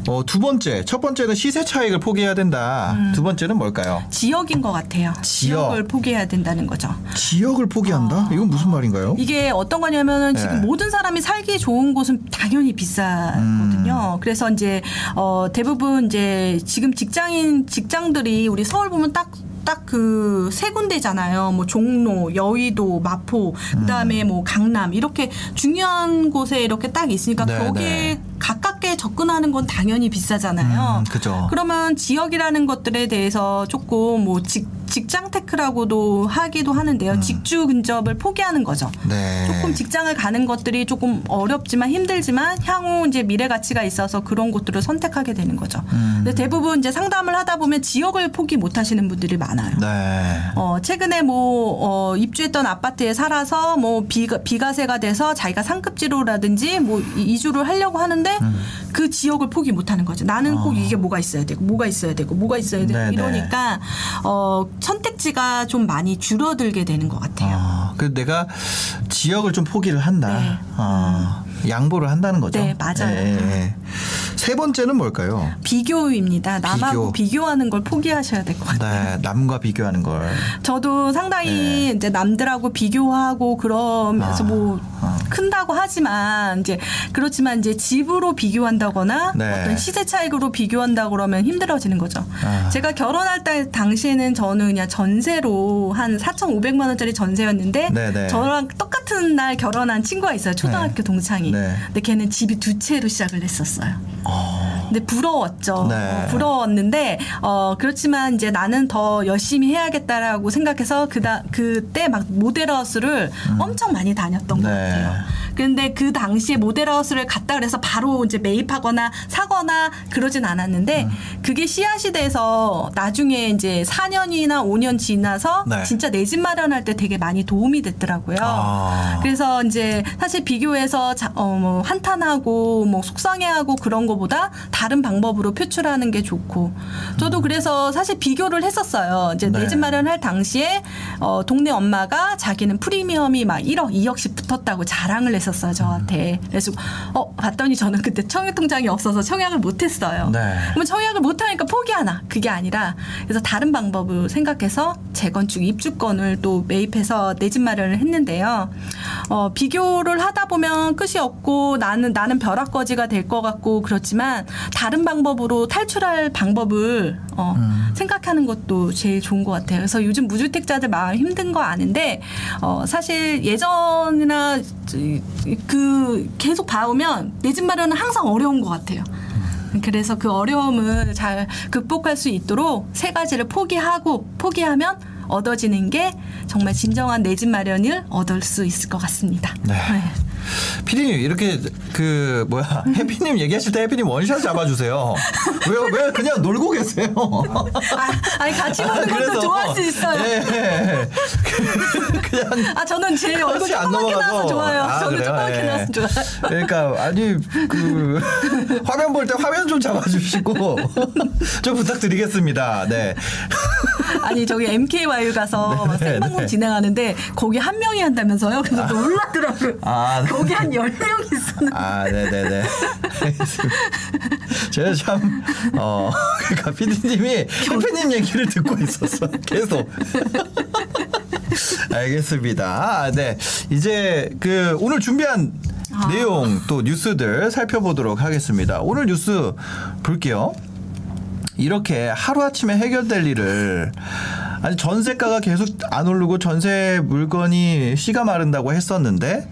어, 두 번째, 첫 번째는 시세 차익을 포기해야 된다. 음. 두 번째는 뭘까요? 지역인 것 같아요. 지역. 지역을 포기해야 된다는 거죠. 지역을 포기한다? 이건 무슨 말인가요? 이게 어떤 거냐면은 네. 지금 모든 사람이 살기 좋은 곳은 당연히 비싸거든요. 음. 그래서 이제 어 대부분 이제 지금 직장인 직장들이 우리 서울 보면 딱 딱그세 군데잖아요. 뭐 종로, 여의도, 마포, 그다음에 뭐 강남 이렇게 중요한 곳에 이렇게 딱 있으니까 네, 거기에 네. 가 접근하는 건 당연히 비싸잖아요. 음, 그죠. 그러면 지역이라는 것들에 대해서 조금 뭐 직, 직장 테크라고도 하기도 하는데요. 직주 근접을 포기하는 거죠. 음. 네. 조금 직장을 가는 것들이 조금 어렵지만 힘들지만 향후 이제 미래 가치가 있어서 그런 곳들을 선택하게 되는 거죠. 음. 근데 대부분 이제 상담을 하다 보면 지역을 포기 못 하시는 분들이 많아요. 네. 어, 최근에 뭐, 어, 입주했던 아파트에 살아서 뭐 비가, 비과세가 돼서 자기가 상급지로라든지 뭐 이- 이주를 하려고 하는데 음. 그 지역을 포기 못 하는 거죠. 나는 꼭 이게 뭐가 있어야 되고, 뭐가 있어야 되고, 뭐가 있어야 되고, 아. 네네. 이러니까, 어, 선택지가 좀 많이 줄어들게 되는 것 같아요. 아, 그 내가 지역을 좀 포기를 한다. 네. 아, 양보를 한다는 거죠. 네, 맞아요. 예, 예. 세 번째는 뭘까요? 비교입니다. 남하고 비교. 하는걸 포기하셔야 될 것 같아요. 네, 남과 비교하는 걸. 저도 상당히 이제 남들하고 비교하고 그러면서 네. 아, 뭐 아. 큰다고 하지만 이제 그렇지만 이제 집으로 비교한다거나 네. 어떤 시세 차익으로 비교한다 그러면 힘들어지는 거죠. 아. 제가 결혼할 때 당시에는 저는 그냥 전세로 한 4,500만 원짜리 전세였는데 네네. 저랑 똑같은 날 결혼한 친구가 있어요. 초등학교 동창이. 네. 근데 걔는 집이 두 채로 시작을 했었어요. 근데 부러웠죠. 네. 어, 부러웠는데 어 그렇지만 이제 나는 더 열심히 해야겠다라고 생각해서 그다 그때 막 모델하우스를 엄청 많이 다녔던 것 음. 네. 같아요. 그런데 그 당시에 모델하우스를 갔다 그래서 바로 이제 매입하거나 사거나 그러진 않았는데 음. 그게 씨앗이 돼서 나중에 이제 4년이나 5년 지나서 네. 진짜 내 집 마련할 때 되게 많이 도움이 됐더라고요. 아. 그래서 이제 사실 비교해서 자, 어, 뭐 한탄하고 뭐 속상해하고 그런 거보다 다른 방법으로 표출하는 게 좋고 저도 그래서 사실 비교를 했었어요. 이제 네. 내집 마련할 당시에 어, 동네 엄마가 자기는 프리미엄이 막 1억, 2억씩 붙었다고 자랑을 했 었어요 저한테. 그래서 어 봤더니 저는 그때 청약 통장이 없어서 청약을 못했어요. 네. 그러면 청약을 못하니까 포기하나 그게 아니라 그래서 다른 방법을 생각해서 재건축 입주권을 또 매입해서 내 집 마련을 했는데요. 어, 비교를 하다 보면 끝이 없고 나는 나는 벼락거지가 될 것 같고 그렇지만 다른 방법으로 탈출할 방법을 어, 생각하는 것도 제일 좋은 것 같아요. 그래서 요즘 무주택자들 마음 힘든 거 아는데 어, 사실 예전이나 그 계속 봐오면 내 집 마련은 항상 어려운 것 같아요. 그래서 그 어려움을 잘 극복할 수 있도록 세 가지를 포기하고 포기하면 얻어지는 게 정말 진정한 내 집 마련을 얻을 수 있을 것 같습니다. 네. 피디님 이렇게 그 뭐야 [laughs] 해피님 얘기하실 때 해피님 원샷 잡아주세요. 왜 왜 그냥 놀고 계세요? 아, 아니 같이 보는 것도 좋아할 수 있어요. 예, 예. 그냥 아 저는 제 얼굴 안 조그맣게 넘어가서. 나서 좋아요. 아, 저는? 조그맣게 예. 나서 좋아요. 그러니까 아니 그 [laughs] 화면 볼 때 화면 좀 잡아주시고 [laughs] 좀 부탁드리겠습니다. 네. 아니 저기 MKYU 가서 네, 생방송 네. 진행하는데 거기 한 명이 한다면서요? 그래서 놀랐더라고요. 아, 네. 거기 한열명 있었는데. 아, 네네네. 제가 참, 어, 그러니까 피디님이 캠페님 얘기를 듣고 있었어. 계속. 알겠습니다. 아, 네. 이제 그 오늘 준비한 아. 내용 또 뉴스들 살펴보도록 하겠습니다. 오늘 뉴스 볼게요. 이렇게 하루아침에 해결될 일을 아니 전세가가 계속 안 오르고 전세 물건이 씨가 마른다고 했었는데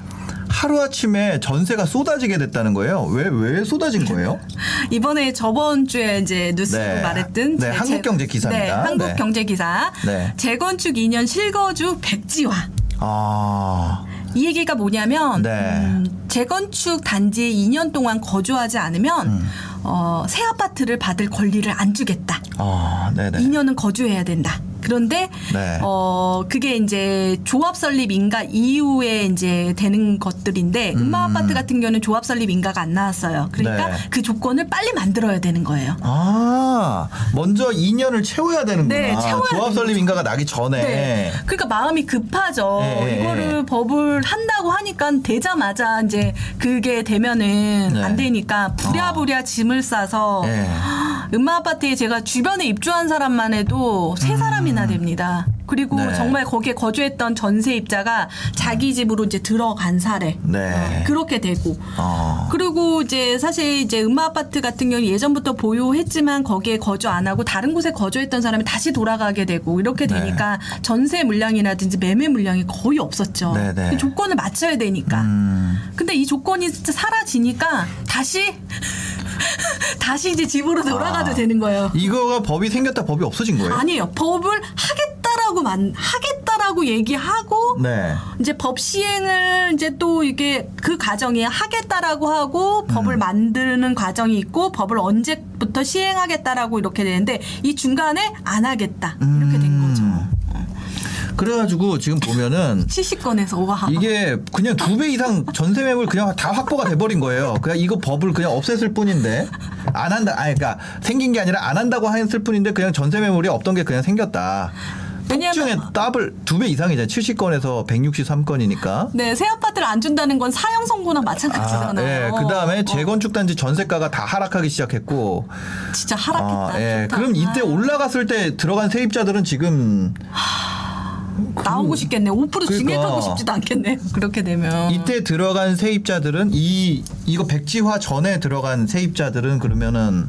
하루 아침에 전세가 쏟아지게 됐다는 거예요. 왜 왜 쏟아진 거예요? [laughs] 이번에 저번 주에 이제 뉴스로 네. 말했던 네, 제- 한국경제 기사입니다. 네, 네. 한국경제 기사. 네. 재건축 2년 실거주 백지화. 아, 이 얘기가 뭐냐면 네. 음, 재건축 단지에 2년 동안 거주하지 않으면 음. 어, 새 아파트를 받을 권리를 안 주겠다. 아, 네네. 2년은 거주해야 된다. 그런데 네. 어 그게 이제 조합 설립 인가 이후에 이제 되는 것들인데 음마 아파트 같은 경우는 조합 설립 인가가 안 나왔어요. 그러니까 네. 그 조건을 빨리 만들어야 되는 거예요. 아, 먼저 2년을 채워야 되는구나. 네, 채워야 조합 설립 인가가 나기 전에. 네. 그러니까 마음이 급하죠. 네, 네, 이거를 네. 법을 한다고 하니까 되자마자 이제 그게 되면은 네. 안 되니까 부랴부랴 짐을 싸서 네. 음마 아파트에 제가 주변에 입주한 사람만 해도 세 사람이나 됩니다. 그리고 음. 네. 정말 거기에 거주했던 전세입자가 자기 집으로 이제 들어간 사례. 네. 어, 그렇게 되고. 어. 그리고 이제 사실 이제 음마 아파트 같은 경우 예전부터 보유했지만 거기에 거주 안 하고 다른 곳에 거주했던 사람이 다시 돌아가게 되고 이렇게 네. 되니까 전세 물량이라든지 매매 물량이 거의 없었죠. 네, 네. 그 조건을 맞춰야 되니까. 음. 근데 이 조건이 진짜 사라지니까 다시 [laughs] 다시 이제 집으로 돌아가도 아. 되는 거예요. 이거가 법이 생겼다 법이 없어진 거예요? 아니에요. 법을 하겠다라고 만 하겠다라고 얘기하고 네. 이제 법 시행을 이제 또 이게 그 과정이 하겠다라고 하고 음. 법을 만드는 과정이 있고 법을 언제부터 시행하겠다라고 이렇게 되는데 이 중간에 안 하겠다 이렇게 된. 음. 그래가지고 지금 보면은 [laughs] 70건에서 와. 이게 그냥 두 배 이상 전세 매물 그냥 다 확보가 돼버린 거예요. 그냥 이거 법을 그냥 없앴을 뿐인데 안 한다. 아니 그러니까 생긴 게 아니라 안 한다고 했을 뿐인데 그냥 전세 매물이 없던 게 그냥 생겼다. 왜냐면- 폭증에 더블 두 배 이상이잖아요. 70건에서 163건이니까. 네, 새 아파트를 안 준다는 건 사형 선고나 아, 마찬가지잖아요. 예. 그 다음에 어, 재건축 단지 전세가가 다 하락하기 시작했고. 진짜 하락했다. 아, 예. 좋다. 그럼 이때 아, 올라갔을 때 들어간 세입자들은 지금 나오고 싶겠네. 5% 그러니까. 증액하고 싶지도 않겠네. [laughs] 그렇게 되면. 이때 들어간 세입자들은 이 이거 백지화 전에 들어간 세입자들은 그러면은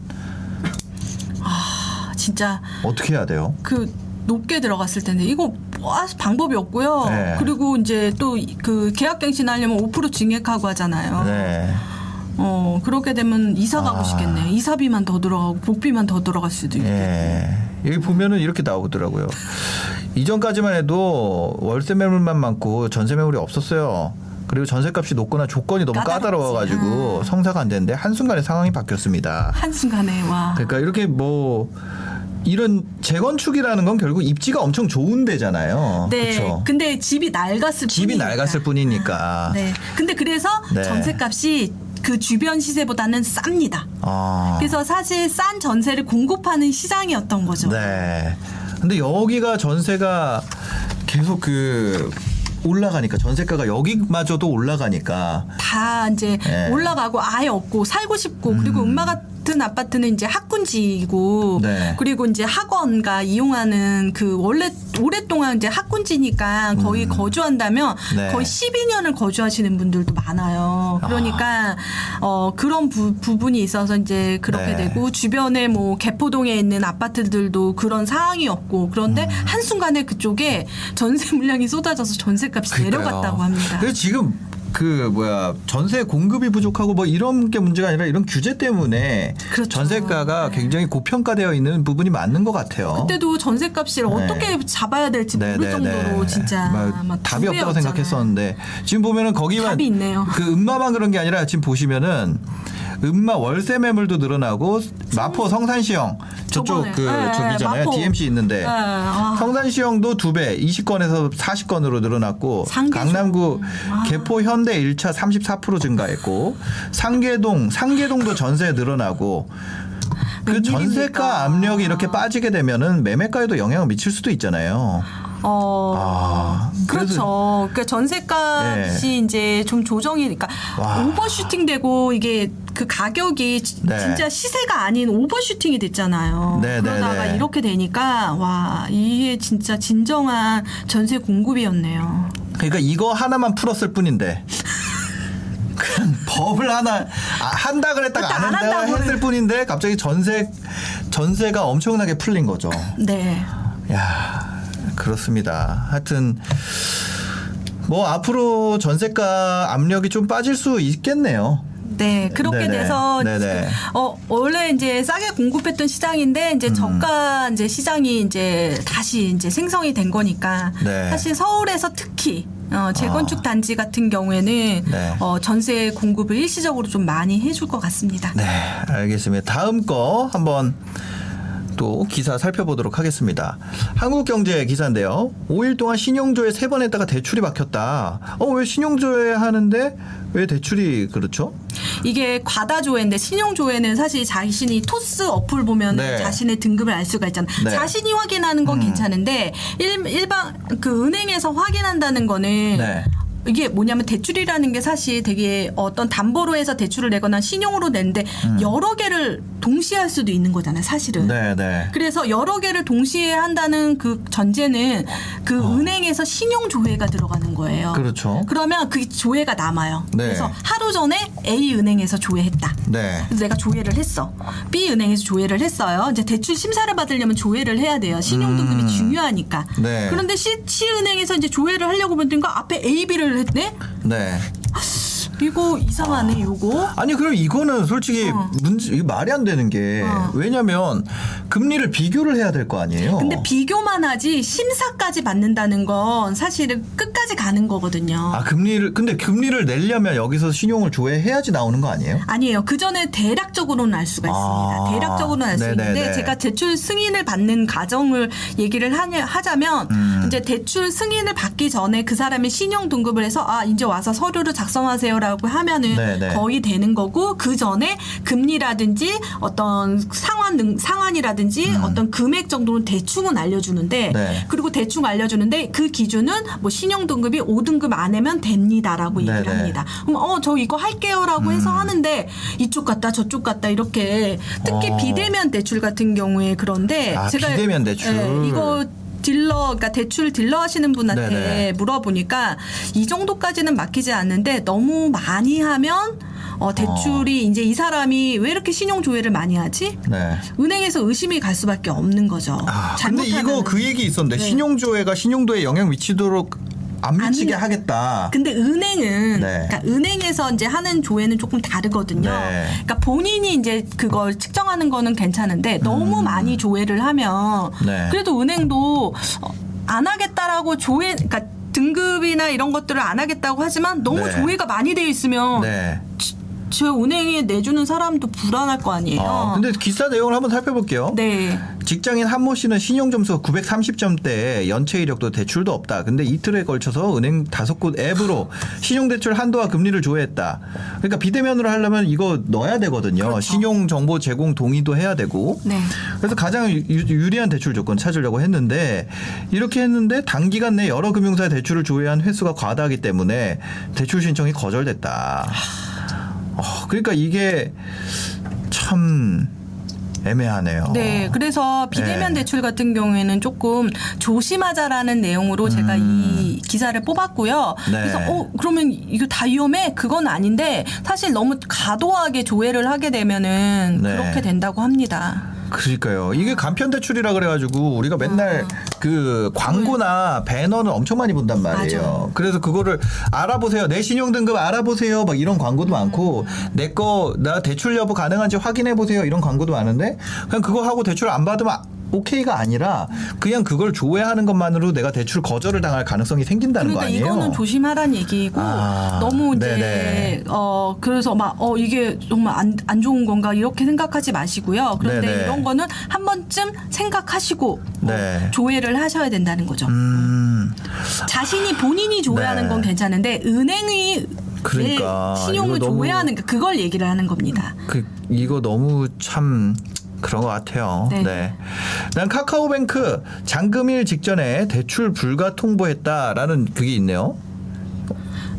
아, 진짜 어떻게 해야 돼요? 그 높게 들어갔을 텐데 이거 뭐 방법이 없고요. 네. 그리고 이제 또 그 계약갱신 하려면 5% 증액하고 하잖아요. 네. 어 그렇게 되면 이사 가고 아. 싶겠네. 이사비만 더 들어가고 복비만 더 들어갈 수도 있고. 예. 여기 보면은 이렇게 나오더라고요. 이전까지만 해도 월세 매물만 많고 전세 매물이 없었어요. 그리고 전세값이 높거나 조건이 너무. 까다로워가지고 아. 성사가 안 되는데 한순간에 상황이 바뀌었습니다. 한 순간에 와. 그러니까 이렇게 뭐 이런 재건축이라는 건 결국 입지가 엄청 좋은 데잖아요. 네. 그렇죠. 근데 집이 낡았을 집이 뿐이니까. 낡았을 뿐이니까. 네. 근데 그래서 네. 전세값이 그 주변 시세보다는 쌉니다. 아. 그래서 사실 싼 전세를 공급하는 시장이었던 거죠. 네. 근데 여기가 전세가 계속 그 올라가니까 전세가가 여기마저도 올라가니까 다 이제 네. 음. 올라가고 아예 없고 살고 싶고 그리고 음마 같은 아파트는 이제 학군지이고 네. 그리고 이제 학원가 이용하는 그 원래 오랫동안 이제 학군지니까 거의 거주한다면 음. 네. 거의 12년을 거주하시는 분들도 많아요. 그러니까 어 그런 부, 부분이 있어서 이제 그렇게 네. 되고 주변에 뭐 개포동에 있는 아파트들도 그런 상황이 없고 그런데 음. 한순간에 그쪽에 전세 물량이 쏟아져서 전세값이 내려갔다고 합니다. 그래서 지금 그 뭐야 전세 공급이 부족하고 뭐 이런 게 문제가 아니라 이런 규제 때문에 그렇죠. 전세가가 네. 굉장히 고평가되어 있는 부분이 맞는 것 같아요. 그때도 전세값을 네. 어떻게 잡아야 될지 네, 모를 네, 정도로 네. 진짜 뭐막 답이 두 없다고. 생각했었는데 지금 보면은 거기만 답이 있네요. 그 음마만 그런 게 아니라 지금 보시면은 음마 월세 매물도 늘어나고 마포 성산시형 저쪽 저번에. 그 네, 저기잖아요 마포. DMC 있는데 네, 아. 성산시형도 두 배 20건에서 40건으로 늘어났고 상계동. 강남구 아. 개포 현대 1차 34% 증가했고 상계동 상계동도 전세 늘어나고 그 웬일입니까? 전세가 압력이 이렇게 빠지게 되면은 매매가에도 영향을 미칠 수도 있잖아요. 어. 아, 그렇죠. 그러니까 전세값이 네. 이제 좀 조정이 그러니까 와. 오버슈팅 되고 이게 그 가격이 지- 네. 진짜 시세가 아닌 오버슈팅이 됐잖아요. 네, 네, 그러다가 네. 이렇게 되니까 와 이게 진짜 진정한 전세 공급이었네요. 그러니까 이거 하나만 풀었을 뿐인데. [laughs] 그냥 법을 하나 아, 한다 그랬다가 안안 한다 한다고 했을 뿐인데 갑자기 전세 전세가 엄청나게 풀린 거죠. 네. 야 그렇습니다. 하여튼 뭐 앞으로 전세가 압력이 좀 빠질 수 있겠네요. 네, 그렇게 네네. 돼서 네네. 어 원래 이제 싸게 공급했던 시장인데 음. 이제 저가 이제 시장이 이제 다시 이제 생성이 된 거니까 네. 사실 서울에서 특히 어, 재건축 아. 단지 같은 경우에는 네. 어, 전세 공급을 일시적으로 좀 많이 해줄 것 같습니다. 네, 알겠습니다. 다음 거 한번 또 기사 살펴보도록 하겠습니다. 한국경제 기사인데요. 5일 동안 신용조회 세번 했다가 대출이 막혔다. 어, 왜 신용조회 하는데 왜 대출이 그렇죠? 이게 과다 조회인데 신용 조회는 사실 자신이 토스 어플 보면 네. 자신의 등급을 알 수가 있잖아요. 네. 자신이 확인하는 건 괜찮은데 일, 일반 그 은행에서 확인한다는 거는 네. 이게 뭐냐면 대출이라는 게 사실 되게 어떤 담보로 해서 대출을 내거나 신용으로 내는데 여러 개를 동시에 할 수도 있는 거잖아요, 사실은. 음. 네, 네. 그래서 여러 개를 동시에 한다는 그 전제는 그 은행에서 신용 조회가 들어가는 거예요. 어. 그렇죠. 그러면 그 조회가 남아요. 네. 그래서 하루 전에 A 은행에서 조회했다. 네. 그래서 내가 조회를 했어. B 은행에서 조회를 했어요. 이제 대출 심사를 받으려면 조회를 해야 돼요. 신용 등급이 음. 중요하니까. 네. 그런데 C, C 은행에서 이제 조회를 하려고 보니까 앞에 A, B를 했네. 네. 이거 이상하네, 요거. 아니 그럼 이거는 솔직히 어. 문제 이게 말이 안 되는 게 어. 왜냐면 금리를 비교를 해야 될 거 아니에요. 근데 비교만 하지 심사까지 받는다는 건 사실은 끝까지 가는 거거든요. 아 금리를 근데 금리를 내려면 여기서 신용을 조회해야지 나오는 거 아니에요? 아니에요. 그 전에 대략적으로는 알 수가 있습니다. 아, 대략적으로는 알 수. 있는데 제가 대출 승인을 받는 과정을 얘기를 하냐, 하자면 음. 이제 대출 승인을 받기 전에 그 사람이 신용 등급을 해서 아 이제 와서 서류를 작성하세요 라고 하면은 네네. 거의 되는 거고 그 전에 금리라든지 어떤 상환 능 상환이라든지 어떤 금액 정도는 대충은 알려주는데 음. 네. 그리고 대충 알려주는데 그 기준은 뭐 신용 등급이 5등급 안에면 됩니다라고 얘기를 네네. 음. 합니다. 그럼 어 저 이거 할게요라고 해서 하는데 이쪽 갔다 저쪽 갔다 이렇게 특히 어. 비대면 대출 같은 경우에 그런데 아, 제가 비대면 대출. 예, 이거 딜러, 그러니까 대출 딜러 하시는 분한테 네네. 물어보니까 이 정도까지는 막히지 않는데 너무 많이 하면 어, 대출이 이제 이 사람이 왜 이렇게 신용 조회를 많이 하지? 네. 은행에서 의심이 갈 수밖에 없는 거죠. 아, 근데 이거. 그 얘기 있었는데 네. 신용 조회가 신용도에 영향 미치도록 안 미치게 안- 하겠다. 근데 은행은 네. 그러니까 은행에서 이제 하는 조회는 조금 다르거든요. 네. 그러니까 본인이 이제 그걸 측정하는 거는 괜찮은데 너무 많이 조회를 하면 음. 네. 그래도 은행도 어, 안 하겠다라고 조회 그러니까 등급이나 이런 것들을 안 하겠다고 하지만 너무 네. 조회가 많이 돼 있으면 네. 저 은행에 내주는 사람도 불안할 거 아니에요. 아, 근데 기사 내용을 한번 살펴볼게요. 네. 직장인 한모 씨는 신용 점수가 930점대, 연체 이력도 대출도 없다. 근데 이틀에 걸쳐서 은행 다섯 곳 앱으로 [laughs] 신용 대출 한도와 금리를 조회했다. 그러니까 비대면으로 하려면 이거 넣어야 되거든요. 그렇죠. 신용 정보 제공 동의도 해야 되고. 네. 그래서 가장 유- 유리한 대출 조건 찾으려고 했는데 이렇게 했는데 단기간 내 여러 금융사의 대출을 조회한 횟수가 과다하기 때문에 대출 신청이 거절됐다. 어, 그러니까 이게 참 애매하네요. 네, 그래서 비대면 네. 대출 같은 경우에는 조금 조심하자라는 내용으로 제가 이 기사를 뽑았고요. 음. 네. 그래서 어 그러면 이거 다 위험해? 그건 아닌데 사실 너무 과도하게 조회를 하게 되면은 네. 그렇게 된다고 합니다. 그러니까요. 이게 간편 대출이라 그래가지고 우리가 맨날 그 광고나 배너는 엄청 많이 본단 말이에요. 맞아요. 그래서 그거를 알아보세요. 내 신용 등급 알아보세요. 막 이런 광고도 많고 내 거 나 대출 여부 가능한지 확인해 보세요. 이런 광고도 많은데 그냥 그거 하고 대출 안 받으면 오케이가 아니라 그냥 그걸 조회하는 것만으로 내가 대출 거절을 당할 가능성이 생긴다는 거 그러니까 아니에요? 이거는 조심하라는 얘기고 아, 너무 이제 네네. 어 그래서 막 어 이게 정말 안, 안 좋은 건가 이렇게 생각하지 마시고요. 그런데 네네. 이런 거는 한 번쯤 생각하시고 어, 네. 조회를 하셔야 된다는 거죠. 음. 자신이 본인이 조회하는 네. 건 괜찮은데 은행이 그러니까, 왜 신용을 조회하는가 그걸 얘기를 하는 겁니다. 그 이거 너무 참 그런 것 같아요. 네. 네. 난 카카오뱅크 잔금일 직전에 대출 불가 통보했다라는 그게 있네요.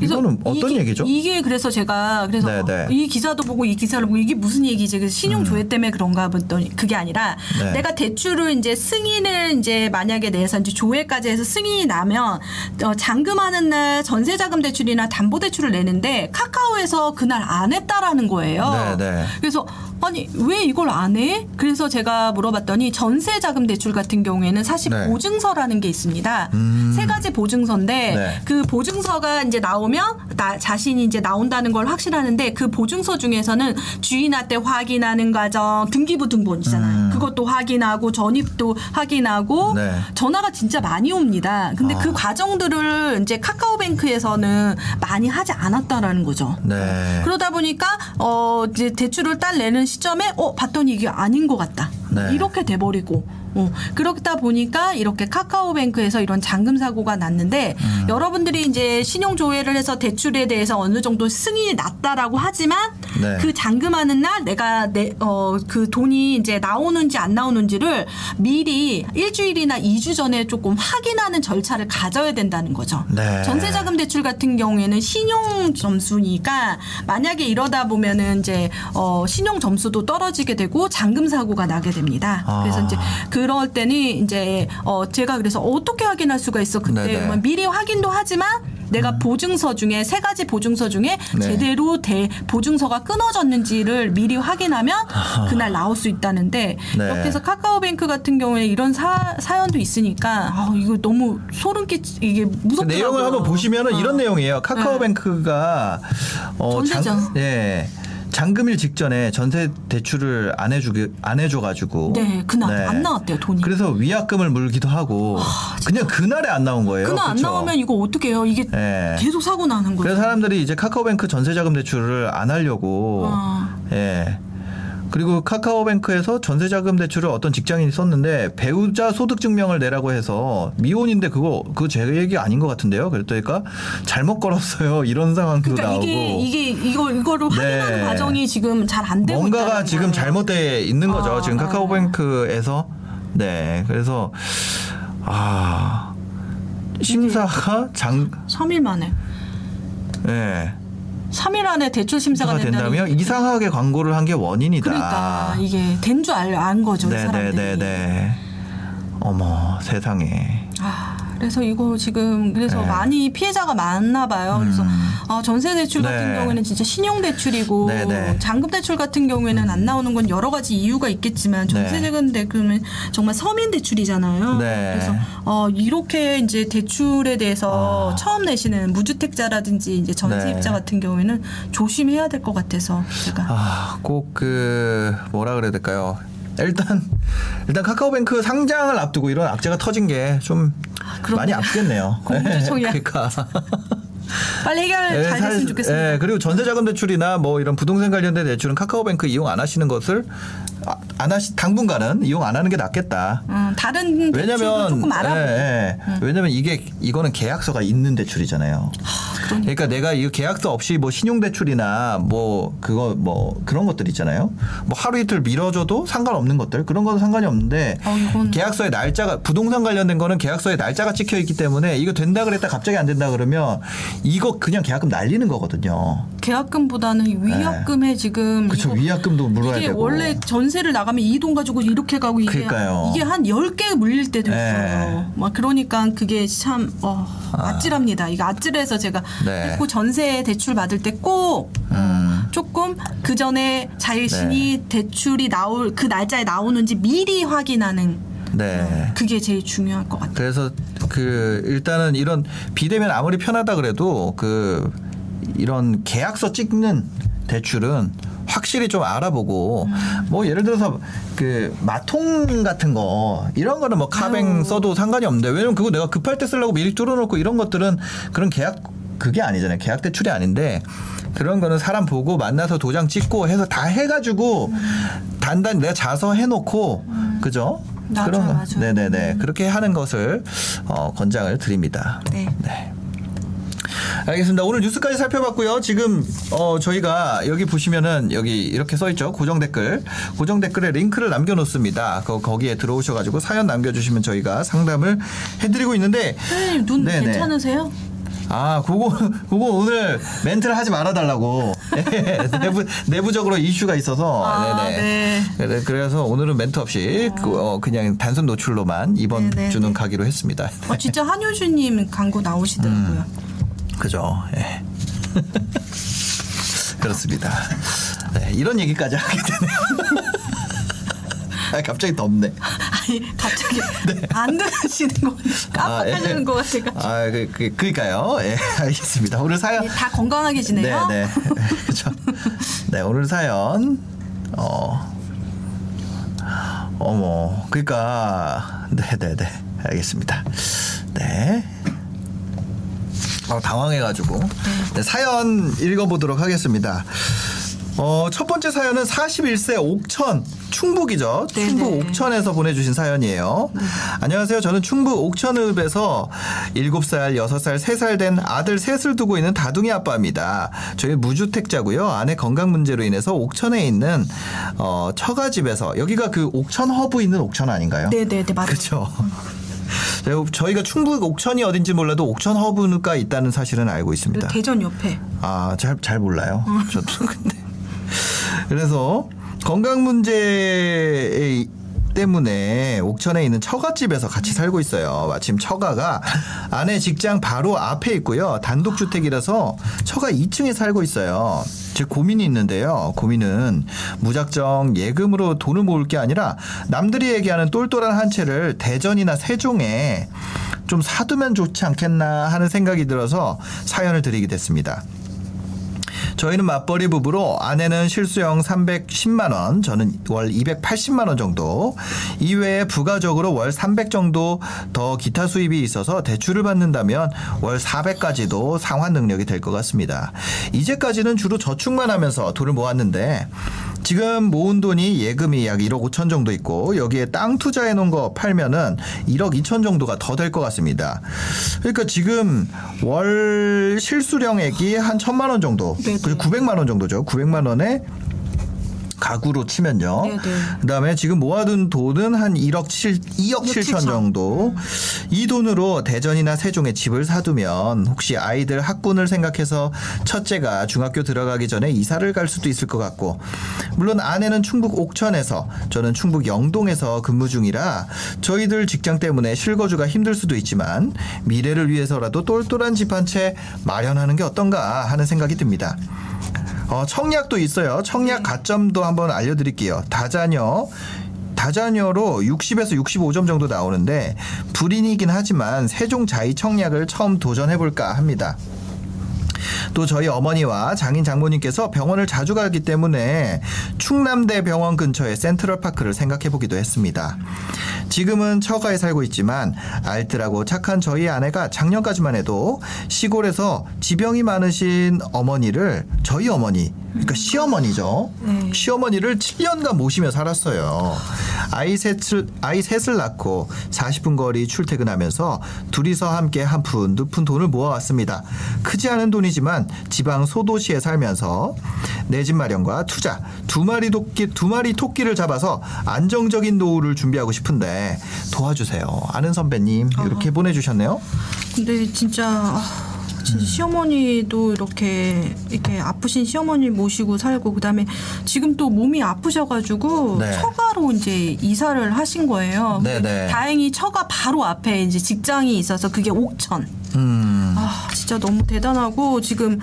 이거는 어떤 이게, 얘기죠? 이게 그래서 제가 그래서 네네. 이 기사도 보고 이 기사를 보고 이게 무슨 얘기지? 그래서 신용 조회 때문에 그런가 봤더니 그게 아니라 음. 네. 내가 대출을 이제 승인을 이제 만약에 내서 이제 조회까지 해서 승인이 나면 어, 잔금하는 날 전세자금 대출이나 담보 대출을 내는데 카카오에서 그날 안 했다라는 거예요. 네네. 그래서 아니 왜 이걸 안 해? 그래서 제가 물어봤더니 전세 자금 대출 같은 경우에는 사실 네. 보증서라는 게 있습니다. 음. 세 가지 보증서인데 네. 그 보증서가 이제 나오면 나 자신이 이제 나온다는 걸 확실하는데 그 보증서 중에서는 주인한테 확인하는 과정 등기부 등본 있잖아요. 그것도 확인하고 전입도 확인하고 음. 네. 전화가 진짜 많이 옵니다. 근데 아. 그 과정들을 이제 카카오뱅크에서는 많이 하지 않았다라는 거죠. 네. 그러다 보니까 어 이제 대출을 딸 내는 시점에 어 봤더니 이게 아닌 것 같다. 네. 이렇게 돼버리고 어 그렇다 보니까 이렇게 카카오뱅크에서 이런 잔금 사고가 났는데 음. 여러분들이 이제 신용 조회를 해서 대출에 대해서 어느 정도 승인이 났다라고 하지만 네. 그 잔금하는 날 내가 내 어 그 돈이 이제 나오는지 안 나오는지를 미리 일주일이나 이 주 전에 조금 확인하는 절차를 가져야 된다는 거죠. 네. 전세자금 대출 같은 경우에는 신용 점수니까 만약에 이러다 보면은 이제 어 신용 점수도 떨어지게 되고 잔금 사고가 나게 됩니다. 아. 그래서 이제 그럴 때는 이제 어 제가 그래서 어떻게 확인할 수가 있어 그때 네네. 뭐 미리 확인도 하지만 내가 보증서 중에 세 가지 보증서 중에 네. 제대로 대 보증서가 끊어졌는지를 미리 확인하면 그날 나올 수 있다는데 네. 이렇게 해서 카카오뱅크 같은 경우에 이런 사, 사연도 있으니까 아, 이거 너무 소름 끼치 이게 그 무섭더라고요. 내용을 한번 보시면은 어. 이런 내용이에요. 카카오뱅크가 어, 전세죠. 장, 예. 잔금일 직전에 전세 대출을 안 해주기 안 해줘가지고 네, 그날 안 나왔대요, 돈이. 그래서 위약금을 물기도 하고 그냥 그날에 안 나온 거예요. 그날 안 그쵸? 나오면 이거 어떻게 해요? 이게 예. 계속 사고 나는 거죠. 그래서 사람들이 이제 카카오뱅크 전세자금 대출을 안 하려고 아. 예. 그리고 카카오뱅크에서 전세자금 대출을 어떤 직장인이 썼는데 배우자 소득 증명을 내라고 해서 미혼인데 그거 그거 제 얘기 아닌 것 같은데요. 그랬더니까 잘못 걸었어요. 이런 상황도 그러니까 나오고 이게 이게 이거 이거를 네. 확인하는 과정이 지금 잘 안 되고 뭔가가 지금. 잘못돼 있는 거죠. 아, 지금 아. 카카오뱅크에서 네. 그래서 아 심사가 장 3일 만에 예. 3일 안에 대출 심사가 가 된다면 된다면 이상하게 광고를 한 게 원인이다. 그러니까 이게 된 줄 안 거죠, 이 사람들이. 네네네네. 어머 세상에. 아, 그래서 이거 지금 그래서 네. 많이 피해자가 많나 봐요. 그래서 아, 전세 대출 같은 네. 경우에는 진짜 신용 대출이고 네, 네. 잔금 대출 같은 경우에는 안 나오는 건 여러 가지 이유가 있겠지만 전세 네. 자금 대금은 정말 서민 대출이잖아요. 네. 그래서 어, 이렇게 이제 대출에 대해서 아. 처음 내시는 무주택자라든지 이제 전세입자 네. 같은 경우에는 조심해야 될 것 같아서 제가 아, 꼭 그 뭐라 그래야 될까요? 일단 일단 카카오뱅크 상장을 앞두고 이런 악재가 터진 게좀 아. 많이 아프겠네요. [laughs] 공주총이야. 그러니까. [laughs] 빨리 해결 예, 잘 됐으면 사실- 좋겠습니다. 예, 그리고 전세자금 대출이나 뭐 이런 부동산 관련된 대출은 카카오뱅크 이용 안 하시는 것을 아, 안 하시 당분간은 이용 안 하는 게 낫겠다. 음, 다른 왜냐면 조금 알아보고 음. 예, 예. 왜냐면 이게 이거는 계약서가 있는 대출이잖아요. 그러니까. 그러니까 내가 이 계약서 없이 뭐 신용 대출이나 뭐 그거 뭐 그런 것들 있잖아요. 뭐 하루 이틀 미뤄줘도 상관없는 것들 그런 건 상관이 없는데 어, 계약서에 날짜가 부동산 관련된 거는 계약서에 날짜가 찍혀 있기 때문에 이거 된다 그랬다 갑자기 안 된다 그러면 이거 그냥 계약금 날리는 거거든요. 계약금보다는 위약금에 지금 네. 그쵸, 이거- 위약금도 물어야 이게 되고. 원래 전세 를 나가면 이 돈 가지고 이렇게 가고 이게 그러니까요. 이게 한 10개 물릴 때도 네. 있어요. 막 그러니까 그게 참 어, 아찔합니다. 이거 아찔해서 제가 네. 꼭 전세 대출 받을 때꼭 음. 조금 그 전에 자신이 대출이 나올 그 날짜에 나오는지 미리 확인하는 네. 그게 제일 중요할 것 같아요. 그래서 그 일단은 이런 비대면 아무리 편하다 그래도 그 이런 계약서 찍는 대출은 확실히 좀 알아보고 뭐 예를 들어서 그 마통 같은 거 이런 거는 뭐 카뱅 아유. 써도 상관이 없는데 왜냐면 그거 내가 급할 때 쓰려고 미리 뚫어놓고 이런 것들은 그런 계약 그게 아니잖아요 계약 대출이 아닌데 그런 거는 사람 보고 만나서 도장 찍고 해서 다 해가지고 단단히 내가 자서 해놓고 그죠? 맞아요, 그런 거. 맞아요. 네네네 그렇게 하는 것을 어, 권장을 드립니다. 네. 네. 알겠습니다. 오늘 뉴스까지 살펴봤고요. 지금 어 저희가 여기 보시면은 여기 이렇게 써 있죠. 고정 댓글. 고정 댓글에 링크를 남겨 놓습니다. 거, 거기에 들어오셔 가지고 사연 남겨 주시면 저희가 상담을 해 드리고 있는데 선생님 눈 네네. 괜찮으세요? 아, 그거 그거 오늘 멘트를 하지 말아 달라고. 내부 내부적으로 이슈가 있어서 아, 네네. 네. 그래- 그래서 오늘은 멘트 없이 그, 어, 그냥 단순 노출로만 이번 네네네. 주는 가기로 했습니다. 어, 진짜 한효주님 광고 나오시더라고요. 그죠. 예. [laughs] 그렇습니다. 네. 네, 이런 얘기까지 하게 되네요. [laughs] 아, 갑자기 덥네. 아니 갑자기 [laughs] 안 들으시는 거 깜빡하시는 것 같아가. 아, 그, 그, 그니까요. 예, 알겠습니다. 오늘 사연. 네, 다 건강하게 지내요. 네, 네. 그렇죠. 네, 오늘 사연. 어. 어머. 그러니까 네, 네, 네. 알겠습니다. 네. 어, 당황해가지고 네, 사연 읽어보도록 하겠습니다. 어, 첫 번째 사연은 41세 옥천 충북이죠. 네네. 충북 옥천에서 보내주신 사연이에요. 안녕하세요. 저는 충북 옥천읍에서 7살, 6살, 3살 된 아들 셋을 두고 있는 다둥이 아빠입니다. 저희 무주택자고요. 아내 건강 문제로 인해서 옥천에 있는 어, 처가집에서 여기가 그 옥천 허브 있는 옥천 아닌가요? 네네네 맞아요. 그렇죠. 저희가 충북 옥천이 어딘지 몰라도 옥천 허브가 있다는 사실은 알고 있습니다. 대전 옆에. 아, 잘, 잘 몰라요. 저도 근데. 그래서 건강 문제 때문에 옥천에 있는 처가집에서 같이 살고 있어요. 마침 처가가 아내 직장 바로 앞에 있고요. 단독주택이라서 처가 2층에 살고 있어요. 제 고민이 있는데요. 고민은 무작정 예금으로 돈을 모을 게 아니라 남들이 얘기하는 똘똘한 한 채를 대전이나 세종에 좀 사두면 좋지 않겠나 하는 생각이 들어서 사연을 드리게 됐습니다. 저희는 맞벌이 부부로 아내는 실수령 310만 원, 저는 월 280만 원 정도. 이외에 부가적으로 월 300 정도 더 기타 수입이 있어서 대출을 받는다면 월 400까지도 상환 능력이 될 것 같습니다. 이제까지는 주로 저축만 하면서 돈을 모았는데 지금 모은 돈이 예금이 약 1억 5천 정도 있고 여기에 땅 투자해 놓은 거 팔면은 1억 2천 정도가 더 될 것 같습니다. 그러니까 지금 월 실수령액이 한 천만 원 정도, 네네. 그리고 900만 원 정도죠. 900만 원에 가구로 치면요. 네네. 그다음에 지금 모아둔 돈은 한 1억 7 2억 7천 7천. 정도. 이 돈으로 대전이나 세종에 집을 사두면 혹시 아이들 학군을 생각해서 첫째가 중학교 들어가기 전에 이사를 갈 수도 있을 것 같고 물론 아내는 충북 옥천에서 저는 충북 영동에서 근무 중이라 저희들 직장 때문에 실거주가 힘들 수도 있지만 미래를 위해서라도 똘똘한 집 한 채 마련하는 게 어떤가 하는 생각이 듭니다. 어, 청약도 있어요. 청약 가점도 한번 알려드릴게요. 다자녀. 다자녀로 60에서 65점 정도 나오는데 불인이긴 하지만 세종 자이 청약을 처음 도전해볼까 합니다. 또 저희 어머니와 장인 장모님께서 병원을 자주 가기 때문에 충남대 병원 근처에 센트럴파크를 생각해 보기도 했습니다. 지금은 처가에 살고 있지만 알뜰하고 착한 저희 아내가 작년까지만 해도 시골에서 지병이 많으신 어머니를 저희 어머니 그러니까 시어머니죠. 네. 시어머니를 7년간 모시며 살았어요. 아이 셋을 아이 셋을 낳고 40분 거리 출퇴근하면서 둘이서 함께 한 푼 두 푼 돈을 모아왔습니다. 크지 않은 돈이 지만 지방 소도시에 살면서 내 집 마련과 투자 두 마리 토끼 두 마리 토끼를 잡아서 안정적인 노후를 준비하고 싶은데 도와주세요. 아는 선배님 이렇게 보내주셨네요. 근데 진짜 아, 진짜 시어머니도 이렇게 이렇게 아프신 시어머니 모시고 살고 그다음에 지금 또 몸이 아프셔가지고 네. 처가로 이제 이사를 하신 거예요. 네, 네. 다행히 처가 바로 앞에 이제 직장이 있어서 그게 옥천. 음. 아 진짜 너무 대단하고 지금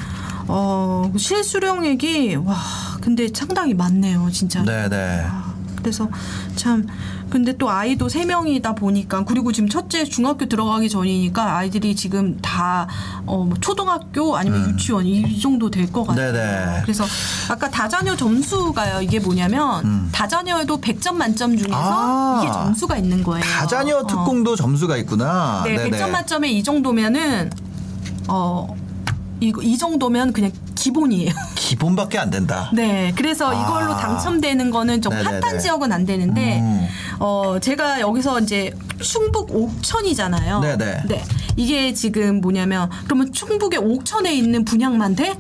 어 실수령액이 와 근데 상당히 많네요 진짜. 네네. 아, 그래서 참 근데 또 아이도 세 명이다 보니까 그리고 지금 첫째 중학교 들어가기 전이니까 아이들이 지금 다 어, 뭐 초등학교 아니면 유치원 이 정도 될 것 같아요. 음. 네네. 그래서 아까 다자녀 점수가요. 이게 뭐냐면 다자녀에도 100점 만점 중에서 음. 아. 이게 점수가 있는 거예요. 다자녀 어. 특공도 점수가 있구나. 네, 네네. 100점 만점에 이 정도면은 어 이거 이 정도면 그냥 기본이에요. [laughs] 기본밖에 안 된다. 네, 그래서 아. 이걸로 당첨되는 거는 좀 네네네. 핫한 지역은 안 되는데, 음. 어, 제가 여기서 이제 충북 옥천이잖아요. 네네. 네. 이게 지금 뭐냐면, 그러면 충북의 옥천에 있는 분양만 돼?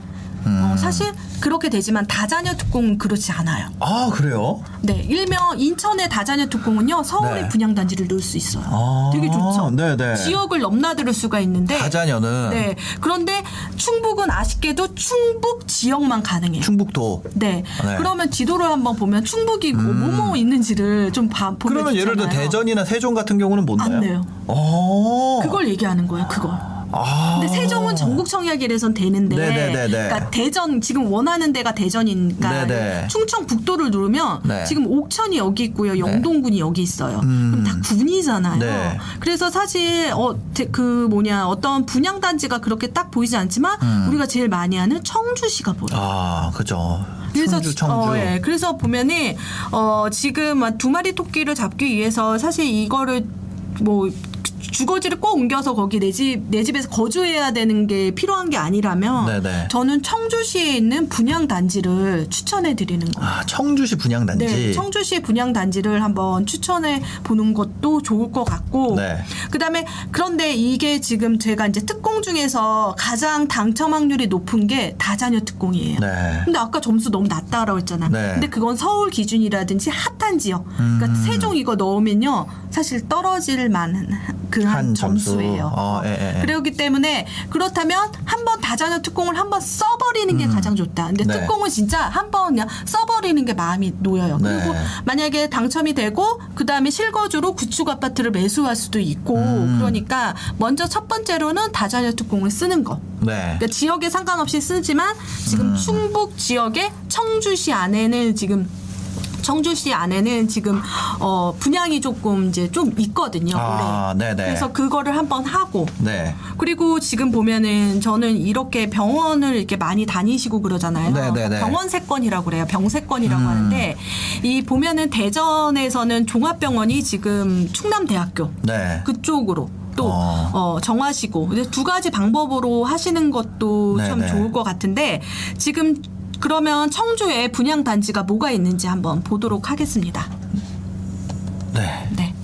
음. 어, 사실 그렇게 되지만 다자녀 특공은 그렇지 않아요. 아 그래요? 네, 일명 인천의 다자녀 특공은요, 서울의 네. 분양단지를 넣을 수 있어요. 아, 되게 좋죠. 네네. 지역을 넘나들 수가 있는데, 다자녀는 네. 그런데 충북은 아쉽게도 충북 지역만 가능해요. 충북도. 네. 네. 그러면 지도를 한번 보면 충북이 뭐 뭐뭐 있는지를 좀 봐, 보면 그러면 예를 들어. 대전이나 세종 같은 경우는 뭔가요? 안 돼요. 어. 그걸 얘기하는 거예요. 그걸. 아. 근데 세종은 전국 청약이라선 되는데, 네네네네. 그러니까 대전 지금 원하는 데가 대전이니까 네네. 충청 북도를 누르면 네. 지금 옥천이 여기 있고요, 영동군이 여기 있어요. 그럼 다 군이잖아요. 네. 그래서 사실 어 그 뭐냐 어떤 분양 단지가 그렇게 딱 보이지 않지만 우리가 제일 많이 하는 청주시가 보여요. 아, 그죠. 그래서 청주, 청주. 어, 예. 그래서 보면은 어 지금 두 마리 토끼를 잡기 위해서 사실 이거를 뭐 주거지를 꼭 옮겨서 거기 내 집 내 집에서 거주해야 되는 게 필요한 게 아니라면 네네. 저는 청주시에 있는 분양 단지를 추천해 드리는 거예요. 아, 청주시 분양 단지. 네, 청주시 분양 단지를 한번 추천해 보는 것도 좋을 것 같고, 네. 그다음에 그런데 이게 지금 제가 이제 특공 중에서 가장 당첨 확률이 높은 게 다자녀 특공이에요. 네. 근데 아까 점수 너무 낮다라고 했잖아. 네. 근데 그건 서울 기준이라든지 핫한 지역. 그러니까 음. 세종 이거 넣으면요. 사실 떨어질 만한 그한한 점수. 점수예요. 어, 예, 예, 예. 그렇기 때문에 그렇다면 한 번 다자녀 특공을 한 번 써버리는 게 가장 좋다. 근데 음. 네. 특공은 진짜 한 번 그냥 써버리는 게 마음이 놓여요. 네. 그리고 만약에 당첨이 되고 그 다음에 실거주로 구축 아파트를 매수할 수도 있고 음. 그러니까 먼저 첫 번째로는 다자녀 특공을 쓰는 거. 네. 그러니까 지역에 상관없이 쓰지만 지금 음. 충북 지역의 청주시 안에는 지금 청주시 안에는 지금 어 분양이 조금 이제 좀 있거든요. 아. 네네. 그래서 그거를 한번 하고 네. 그리고 지금 보면은 저는 이렇게 병원을 이렇게 많이 다니시고 그러잖아요. 네네네. 병원 세권이라고 그래요. 병세권이라고 음. 하는데 이 보면은 대전에서는 종합병원이 지금 충남대학교 네. 그쪽으로 또 어. 어. 정하시고 두 가지 방법으로 하시는 것도 참 네네. 좋을 것 같은데 지금 그러면 청주에 분양 단지가 뭐가 있는지 한번 보도록 하겠습니다. 네. 네.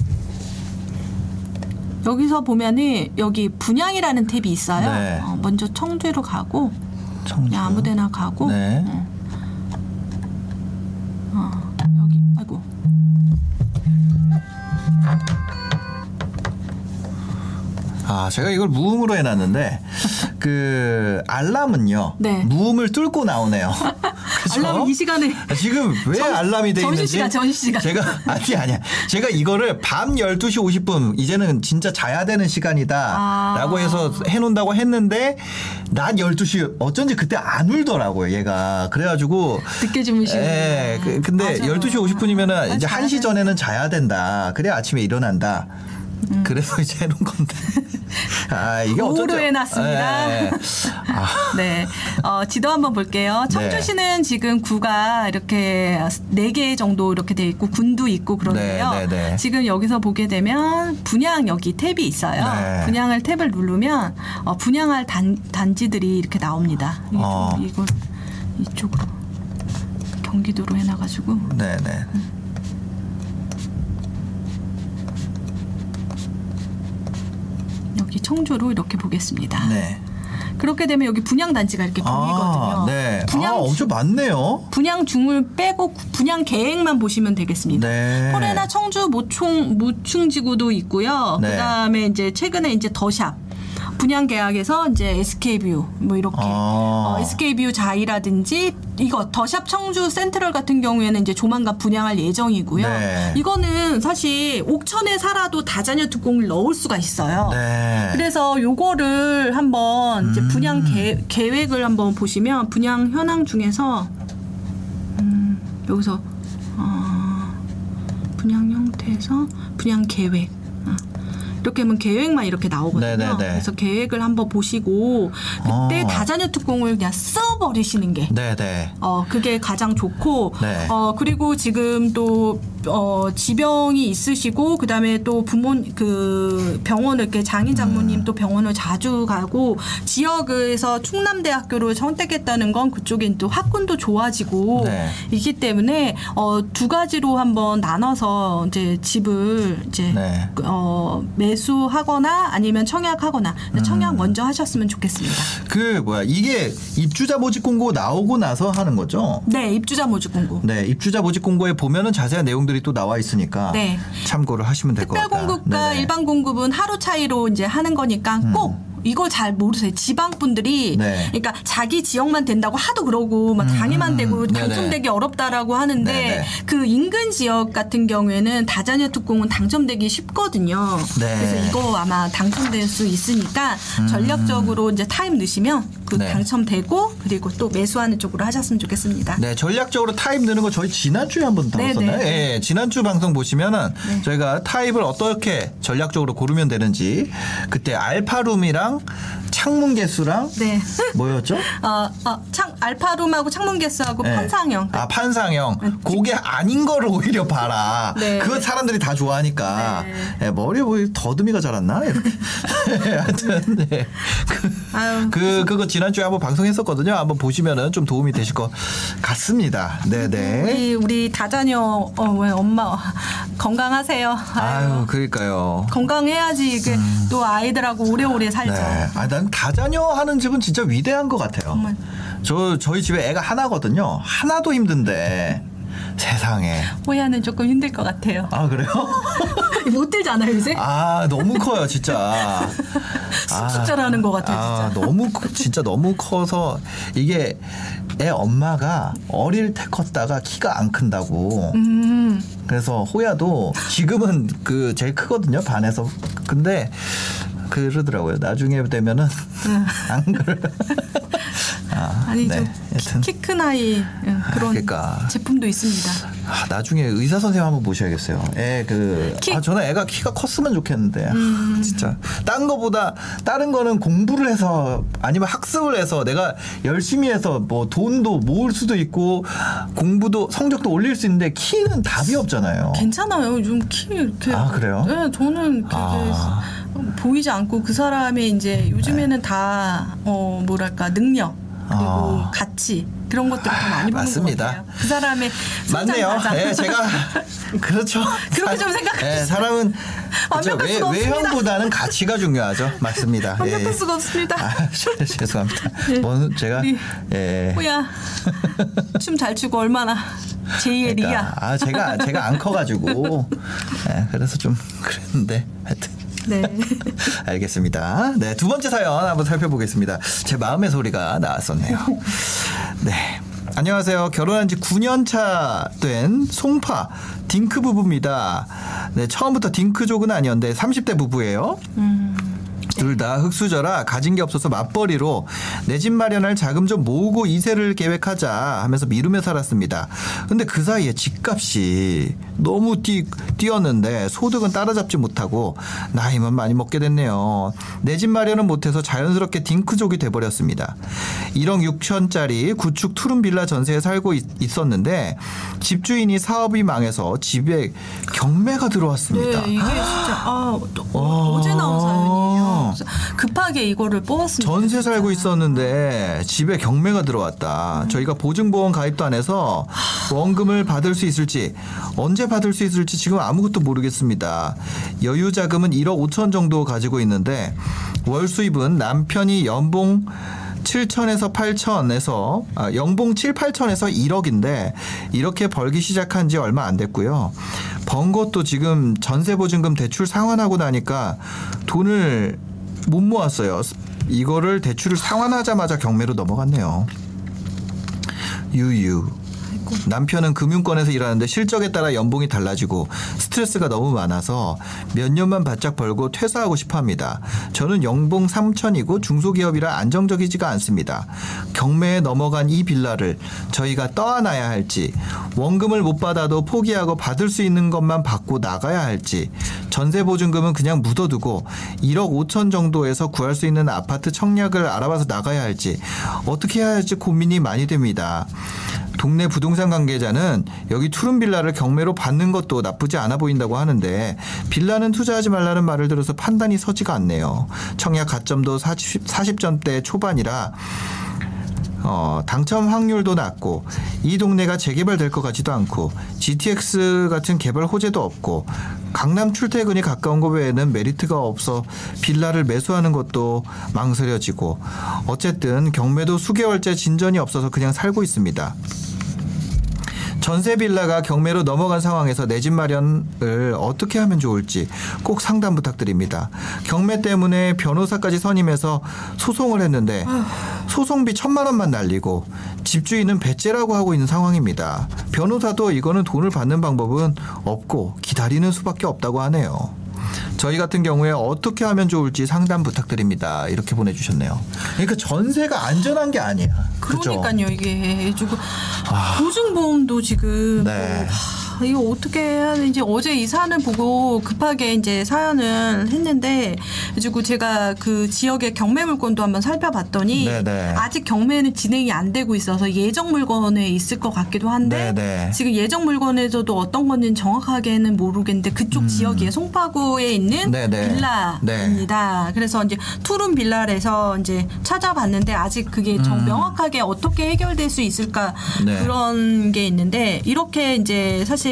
여기서 보면은 여기 분양이라는 탭이 있어요. 네. 어, 먼저 청주로 가고 청주. 그냥 아무데나 가고 네. 어, 아, 제가 이걸 무음으로 해놨는데, 그, 알람은요. 네. 무음을 뚫고 나오네요. [laughs] 알람이 이 시간에 아, 지금 왜 점- 알람이 돼 있는지 점심시간, 점심 시간. 제가 아니 아니야 제가 이거를 밤 12시 50분 이제는 진짜 자야 되는 시간이다 아. 라고 해서 해 놓는다고 했는데 낮 12시 어쩐지 그때 안 울더라고요 얘가 그래 가지고 늦게 주무시는 예, 그, 근데 맞아요. 12시 50분이면은 아, 이제 자야 1시 되는- 전에는 자야 된다 그래야 아침에 일어난다 음. 그래서 이제 해놓은 건데 [laughs] 아 이게 어쩐지 오후로 해놨습니다. 예, 예. 아, [laughs] 네. 어, 지도 한번 볼게요. 네. 청주시는 지금 구가 이렇게 네 개 정도 이렇게 돼 있고 군도 있고 그러는데요. 네, 네, 네. 지금 여기서 보게 되면 분양 여기 탭이 있어요. 네. 분양을 탭을 누르면 어, 분양할 단, 단지들이 이렇게 나옵니다. 좀 어. 이걸 이쪽으로 경기도로 해놔가지고 네네 여기 청주로 이렇게 보겠습니다. 네. 그렇게 되면 여기 분양 단지가 이렇게 보이거든요. 아, 네. 분양 아, 엄청 중- 많네요. 분양 중을 빼고 구- 분양 계획만 보시면 되겠습니다. 네. 포레나 청주 모충 무충지구도 있고요. 네. 그다음에 이제 최근에 이제 더샵 분양 계약에서 이제 SK뷰 뭐 이렇게 아. 어, SK뷰 자이라든지 이거 더샵 청주 센트럴 같은 경우에는 이제 조만간 분양할 예정이고요. 네. 이거는 사실 옥천에 살아도 다자녀 특공을 넣을 수가 있어요. 네. 그래서 요거를 한번 이제 음. 분양 계, 계획을 한번 보시면 분양 현황 중에서 음, 여기서 어, 분양 형태에서 분양 계획 어, 이렇게 하면 계획만 이렇게 나오거든요. 네네네. 그래서 계획을 한번 보시고 그때 어. 다자녀 특공을 그냥 써버리시는 게 네네. 어, 그게 가장 좋고, 네. 어, 그리고 지금 또, 어, 지병이 있으시고, 그 다음에 또 부모, 그 병원을, 이렇게 장인 음. 장모님 또 병원을 자주 가고, 지역에서 충남대학교를 선택했다는 건 그쪽엔 또 학군도 좋아지고, 네. 있기 때문에, 어, 두 가지로 한번 나눠서 이제 집을 이제, 네. 어, 매수하거나 아니면 청약하거나, 음. 청약 먼저 하셨으면 좋겠습니다. 그 뭐야 이게 입주자 모집 공고 나오고 나서 하는 거죠? 네, 입주자 모집 공고. 네, 입주자 모집 공고에 보면은 자세한 내용 들이 또 나와 있으니까 네. 참고를 하시면 될것 특별 같다. 공급과 네네. 일반 공급은 하루 차이로 이제 하는 거니까 꼭 이걸 잘 모르세요. 지방 분들이 네. 그러니까 자기 지역만 된다고 하도 그러고 막 장애만 되고 음, 네네. 당첨되기 어렵다라고 하는데 네네. 그 인근 지역 같은 경우에는 다자녀 특공은 당첨되기 쉽거든요. 네. 그래서 이거 아마 당첨될 수 있으니까 전략적으로 이제 타입 넣으시면 그 음. 네. 당첨되고 그리고 또 매수하는 쪽으로 하셨으면 좋겠습니다. 네, 전략적으로 타입 넣는 거 저희 지난주에 한번 네, 다뤘었나요? 네. 예, 지난주 방송 보시면은 저희가 타입을 어떻게 전략적으로 고르면 되는지 그때 알파룸이랑 嗯。 창문 개수랑 네. 뭐였죠? [laughs] 어, 어, 창 알파룸하고 창문 개수하고 네. 판상형. 아, 판상형. 그게 아닌 거를 오히려 봐라. 네. 그거 사람들이 다 좋아하니까. 네. 예, 머리에 뭐 더듬이가 자랐나? 이렇게. [laughs] 하여튼, 네. 그, 아유. 그, 그거 지난주에 한번 방송했었거든요. 한번 보시면은 좀 도움이 되실 것 같습니다. 네네. 우리 우리 다자녀 어, 왜 엄마 건강하세요. 아유, 그러니까요. 건강해야지 이게 또 아이들하고 오래오래 살죠. 네. 아, 난 다자녀 하는 집은 진짜 위대한 것 같아요. 정말. 저, 저희 집에 애가 하나거든요. 하나도 힘든데. 세상에. 호야는 조금 힘들 것 같아요. 아, 그래요? [laughs] 못 들잖아요 요새. 아 너무 커요 진짜. [laughs] 쑥쑥 자라는 것 같아요, 아, 진짜. 너무 커- 진짜 너무 커서 이게 애 엄마가 어릴 때 컸다가 키가 안 큰다고. 음. 그래서 호야도 지금은 그 제일 크거든요 반에서. 근데 그러더라고요. 나중에 되면은 안 그래. [laughs] 아, 아니 네. 좀 키 큰 아이 응, 그런 그러니까. 제품도 있습니다. 아, 나중에 의사 선생님 한번 모셔야겠어요. 애 그, 키- 음. 아, 저는 애가 키가 컸으면 좋겠는데. 아, 진짜. 딴 거보다, 다른 거는 공부를 해서, 아니면 학습을 해서 내가 열심히 해서 뭐 돈도 모을 수도 있고, 공부도, 성적도 올릴 수 있는데, 키는 답이 없잖아요. 괜찮아요. 요즘 키 이렇게. 어. 아, 그래요? 네, 저는 그게 아. 보이지 않고 그 사람의 이제 요즘에는 다 어, 뭐랄까 능력 그리고 아. 가치 그런 것들을 더 많이 보는 맞습니다. 것 같아요. 그 사람의 맞네요. 예, 제가 [laughs] 그렇죠. 그렇게 사- 좀 생각하시죠. 예, 사람은 그렇죠. 외. 외형보다는 가치가 중요하죠. 맞습니다. 예, 완벽할 예. 수가 없습니다. 아, [laughs] 죄송합니다. 네. 뭐 제가 예. 호야 춤 잘 추고 얼마나 제2의 리야. 그러니까, 아 제가 제가 안 커가지고 [laughs] 예, 그래서 좀 그랬는데 하여튼 네. [laughs] 알겠습니다. 네 두 번째 사연 한번 살펴보겠습니다. 제 마음의 소리가 나왔었네요. 네. 안녕하세요. 결혼한 지 9년 차 된 송파 딩크 부부입니다. 네, 처음부터 딩크족은 아니었는데 30대 부부예요. 둘 다 흙수저라 가진 게 없어서 맞벌이로 내 집 마련할 자금 좀 모으고 이세를 계획하자 하면서 미루며 살았습니다. 근데 그 사이에 집값이 너무 뛰, 뛰었는데 소득은 따라잡지 못하고 나이만 많이 먹게 됐네요. 내 집 마련은 못해서 자연스럽게 딩크족이 돼버렸습니다. 1억 6천짜리 구축 투룸 빌라 전세에 살고 있, 있었는데 집주인이 사업이 망해서 집에 경매가 들어왔습니다. 네, 이게 진짜 아, 또 와. 어제 나온 사연이에요. 급하게 이거를 뽑았습니다. 전세 살고. 있었는데 집에 경매가 들어왔다. 저희가 보증보험 가입도 안 해서 원금을 받을 수 있을지 언제 받을 수 있을지 지금 아무것도 모르겠습니다. 여유 자금은 1억 5천 정도 가지고 있는데 월 수입은 남편이 연봉 7천에서 8천에서 아, 연봉 7, 8천에서 1억인데 이렇게 벌기 시작한 지 얼마 안 됐고요. 번 것도 지금 전세 보증금 대출 상환하고 나니까 돈을 못 모았어요. 이거를 대출을 상환하자마자 경매로 넘어갔네요. 유유. 남편은 금융권에서 일하는데 실적에 따라 연봉이 달라지고 스트레스가 너무 많아서 몇 년만 바짝 벌고 퇴사하고 싶어 합니다. 저는 연봉 3천이고 중소기업이라 안정적이지가 않습니다. 경매에 넘어간 이 빌라를 저희가 떠안아야 할지 원금을 못 받아도 포기하고 받을 수 있는 것만 받고 나가야 할지 전세 보증금은 그냥 묻어두고 1억 5천 정도에서 구할 수 있는 아파트 청약을 알아봐서 나가야 할지 어떻게 해야 할지 고민이 많이 됩니다. 동네 부동산 관계자는 여기 투룸 빌라를 경매로 받는 것도 나쁘지 않아 보인다고 하는데 빌라는 투자하지 말라는 말을 들어서 판단이 서지가 않네요. 청약 가점도 40, 40점대 초반이라 어, 당첨 확률도 낮고 이 동네가 재개발될 것 같지도 않고 GTX 같은 개발 호재도 없고 강남 출퇴근이 가까운 것 외에는 메리트가 없어 빌라를 매수하는 것도 망설여지고 어쨌든 경매도 수개월째 진전이 없어서 그냥 살고 있습니다. 전세 빌라가 경매로 넘어간 상황에서 내 집 마련을 어떻게 하면 좋을지 꼭 상담 부탁드립니다. 경매 때문에 변호사까지 선임해서 소송을 했는데 소송비 천만 원만 날리고 집주인은 배째라고 하고 있는 상황입니다. 변호사도 이거는 돈을 받는 방법은 없고 기다리는 수밖에 없다고 하네요. 저희 같은 경우에 어떻게 하면 좋을지 상담 부탁드립니다. 이렇게 보내주셨네요. 그러니까 전세가 안전한 게 아니야. 그러니까요 이게. 지금 보증보험도 지금 네. 뭐, 하, 이거 어떻게 해야 되는지 어제 이 사안을 보고 급하게 이제 사연을 했는데 그리고 제가 그 지역의 경매 물건도 한번 살펴봤더니 네네. 아직 경매는 진행이 안 되고 있어서 예정 물건에 있을 것 같기도 한데 네네. 지금 예정 물건에서도 어떤 건지는 정확하게는 모르겠는데 그쪽 지역에 송파구에 있는 음. 네네. 빌라입니다. 그래서 이제 투룸 빌라에서 이제 찾아봤는데 아직 그게 정 명확하게 어떻게 해결될 수 있을까 음. 네. 그런 게 있는데 이렇게 이제 사실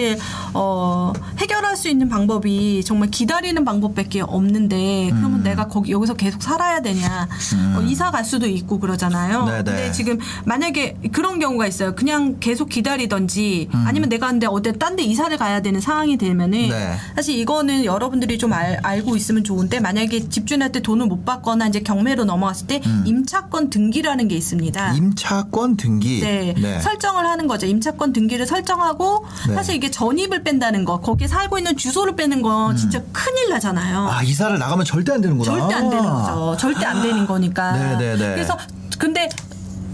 어 해결할 수 있는 방법이 정말 기다리는 방법밖에 없는데 음. 그러면 내가 거기 여기서 계속 살아야 되냐 어, 이사 갈 수도 있고 그러잖아요. 네네. 근데 지금 만약에 그런 경우가 있어요. 그냥 계속 기다리던지 음. 아니면 내가 근데 어디 딴 데 이사를 가야 되는 상황이 되면은 네. 사실 이거는 여러분들이 좀 알, 알고 있으면 좋은데 만약에 집주인한테 돈을 못 받거나 이제 경매로 넘어갔을 때 임차권 등기라는 게 있습니다. 음. 임차권 등기. 네. 설정을 하는 거죠. 임차권 등기를 설정하고 네. 사실 이게 전입을 뺀다는 거, 거기에 살고 있는 주소를 빼는 거 진짜 큰일 나잖아요. 음. 아 이사를 나가면 절대 안 되는구나. 절대 안 되는 거죠. 절대 안 되는 거니까. 네네네. 그래서 근데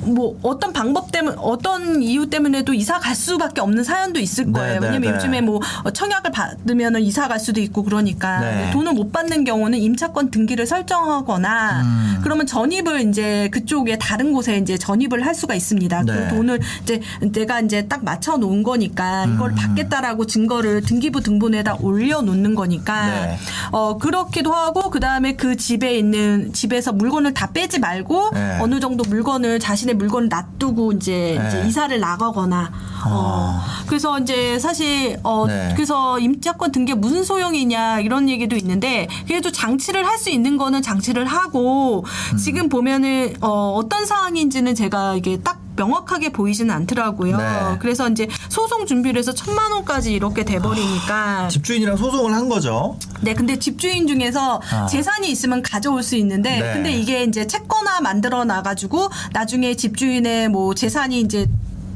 뭐 어떤 방법 때문에 어떤 이유 때문에도 이사 갈 수밖에 없는 사연도 있을 거예요. 네네네. 왜냐면 요즘에 뭐 청약을 받으면은 이사 갈 수도 있고 그러니까 네. 돈을 못 받는 경우는 임차권 등기를 설정하거나 음. 그러면 전입을 이제 그쪽에 다른 곳에 이제 전입을 할 수가 있습니다. 네. 그 돈을 이제 내가 이제 딱 맞춰 놓은 거니까 이걸 음. 받겠다라고 증거를 등기부 등본에다 올려 놓는 거니까 네. 어 그렇기도 하고 그 다음에 그 집에 있는 집에서 물건을 다 빼지 말고 네. 어느 정도 물건을 자신의 물건을 놔두고 이제, 네. 이제 이사를 나가거나 어 그래서 이제 사실 어 네. 그래서 임차권 등기 무슨 소용이냐 이런 얘기도 있는데 그래도 장치를 할 수 있는 거는 장치를 하고 음. 지금 보면은 어 어떤 상황인지는 제가 이게 딱 명확하게 보이지는 않더라고요. 네. 그래서 이제 소송 준비를 해서 천만 원까지 이렇게 돼버리니까 집주인이랑 소송을 한 거죠. 네, 근데 집주인 중에서 아. 재산이 있으면 가져올 수 있는데, 네. 근데 이게 이제 채권화 만들어 놔가지고 나중에 집주인의 뭐 재산이 이제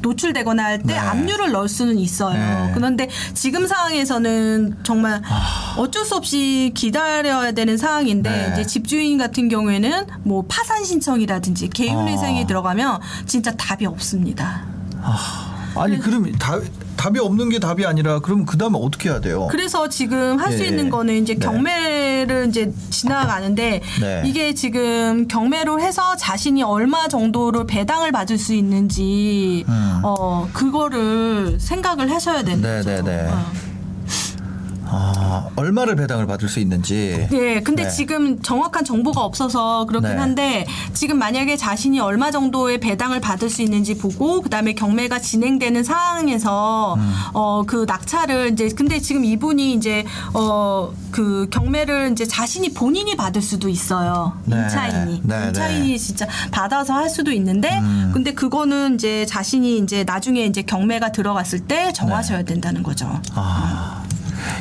노출되거나 할때 네. 압류를 넣을 수는 있어요. 네. 아. 그런데 지금 상황에서는 정말 어쩔 수 없이 기다려야 되는 상황인데 네. 이제 집주인 같은 경우에는 뭐 파산 신청이라든지 개윤회생이 어. 들어가면 진짜 답이 없습니다. 아니 그럼 다, 답이 없는 게 답이 아니라 그럼 그 다음에 어떻게 해야 돼요? 그래서 지금 할수 예. 있는 거는 이제 네. 경매를 이제 지나가는데 네. 이게 지금 경매로 해서 자신이 얼마 정도를 배당을 받을 수 있는지 음. 어 그거를 생각을 하셔야 되는 네, 거죠. 네, 네. 어. 아, 얼마를 배당을 받을 수 있는지. 네, 근데 네. 지금 정확한 정보가 없어서 그렇긴 네. 한데 지금 만약에 자신이 얼마 정도의 배당을 받을 수 있는지 보고 그다음에 경매가 진행되는 상황에서 음. 어그 낙찰을 이제 근데 지금 이분이 이제 어그 경매를 이제 자신이 본인이 받을 수도 있어요. 네. 임차인이. 네, 임차인이 네. 진짜 받아서 할 수도 있는데 음. 근데 그거는 이제 자신이 이제 나중에 이제 경매가 들어갔을 때 정하셔야 된다는 거죠. 아.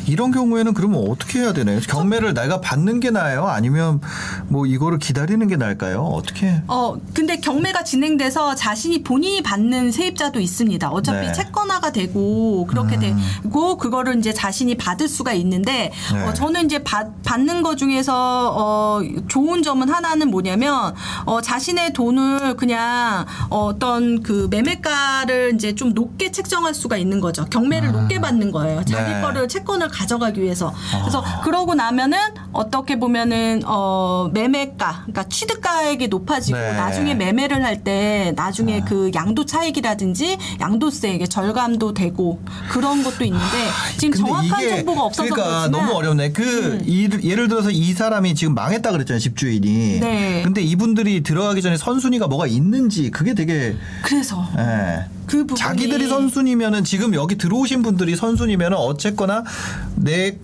이런 경우에는 그러면 어떻게 해야 되나요? 경매를 내가 받는 게 나아요? 아니면 뭐 이거를 기다리는 게 나을까요? 어떻게? 어, 근데 경매가 진행돼서 자신이 본인이 받는 세입자도 있습니다. 어차피 네. 채권화가 되고 그렇게 되고 그거를 이제 자신이 받을 수가 있는데 네. 어, 저는 이제 받, 받는 것 중에서 어, 좋은 점은 하나는 뭐냐면 어, 자신의 돈을 그냥 어떤 그 매매가를 이제 좀 높게 책정할 수가 있는 거죠. 경매를 높게 받는 거예요. 자기 네. 거를 채 권을 가져가기 위해서. 그래서 아. 그러고 나면은 어떻게 보면은 어 매매가 그러니까 취득가액이 높아지고 네. 나중에 매매를 할 때 나중에 그 양도 차익이라든지 양도세 이게 절감도 되고 그런 것도 있는데 지금 근데 정확한 정보가 없어서 그러니까 음. 너무 어렵네. 그 일- 예를 들어서 이 사람이 지금 망했다 그랬잖아요, 집주인이. 네. 근데 이분들이 들어가기 전에 선순위가 뭐가 있는지 그게 되게 그래서 예. 그 부분이 자기들이 선순위면은 지금 여기 들어오신 분들이 선순위면은 어쨌거나 내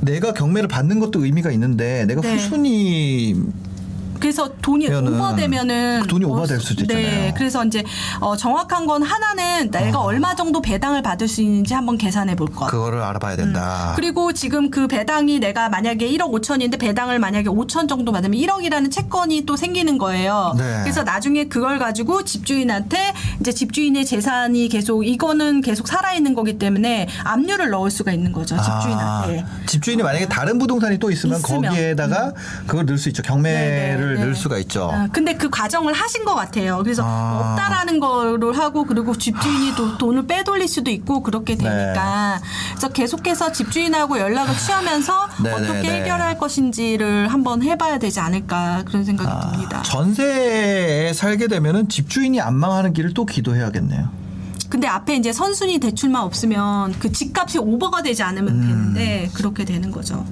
내가 경매를 받는 것도 의미가 있는데 내가 네. 후순위 그래서 돈이 오버되면은 돈이 어, 오버될 수도 네, 있잖아요. 그래서 이제 어, 정확한 건 하나는 내가 얼마 정도 배당을 받을 수 있는지 한번 계산해 볼 것. 그거를 알아봐야 된다. 음. 그리고 지금 그 배당이 내가 만약에 1억 5천인데 배당을 만약에 5천 정도 받으면 1억이라는 채권이 또 생기는 거예요. 네. 그래서 나중에 그걸 가지고 집주인한테 이제 집주인의 재산이 계속 이거는 계속 살아 있는 거기 때문에 압류를 넣을 수가 있는 거죠. 집주인한테. 아, 집주인이 만약에 다른 부동산이 또 있으면, 있으면. 음. 거기에다가 그걸 넣을 수 있죠. 경매를 네네, 네. 넣을 수가 있죠. 아, 근데 그 과정을 하신 것 같아요. 그래서 아. 없다라는 거를 하고 그리고 집주인이 또 돈을 빼돌릴 수도 있고 그렇게 네. 되니까 그래서 계속해서 집주인하고 연락을 취하면서 네네네. 어떻게 해결할 것인지를 한번 해봐야 되지 않을까 그런 생각이 아, 듭니다. 전세에 살게 되면은 집주인이 안 망하는 길을 또 기도해야겠네요. 근데 앞에 이제 선순위 대출만 없으면 그 집값이 오버가 되지 않으면 음. 되는데 그렇게 되는 거죠.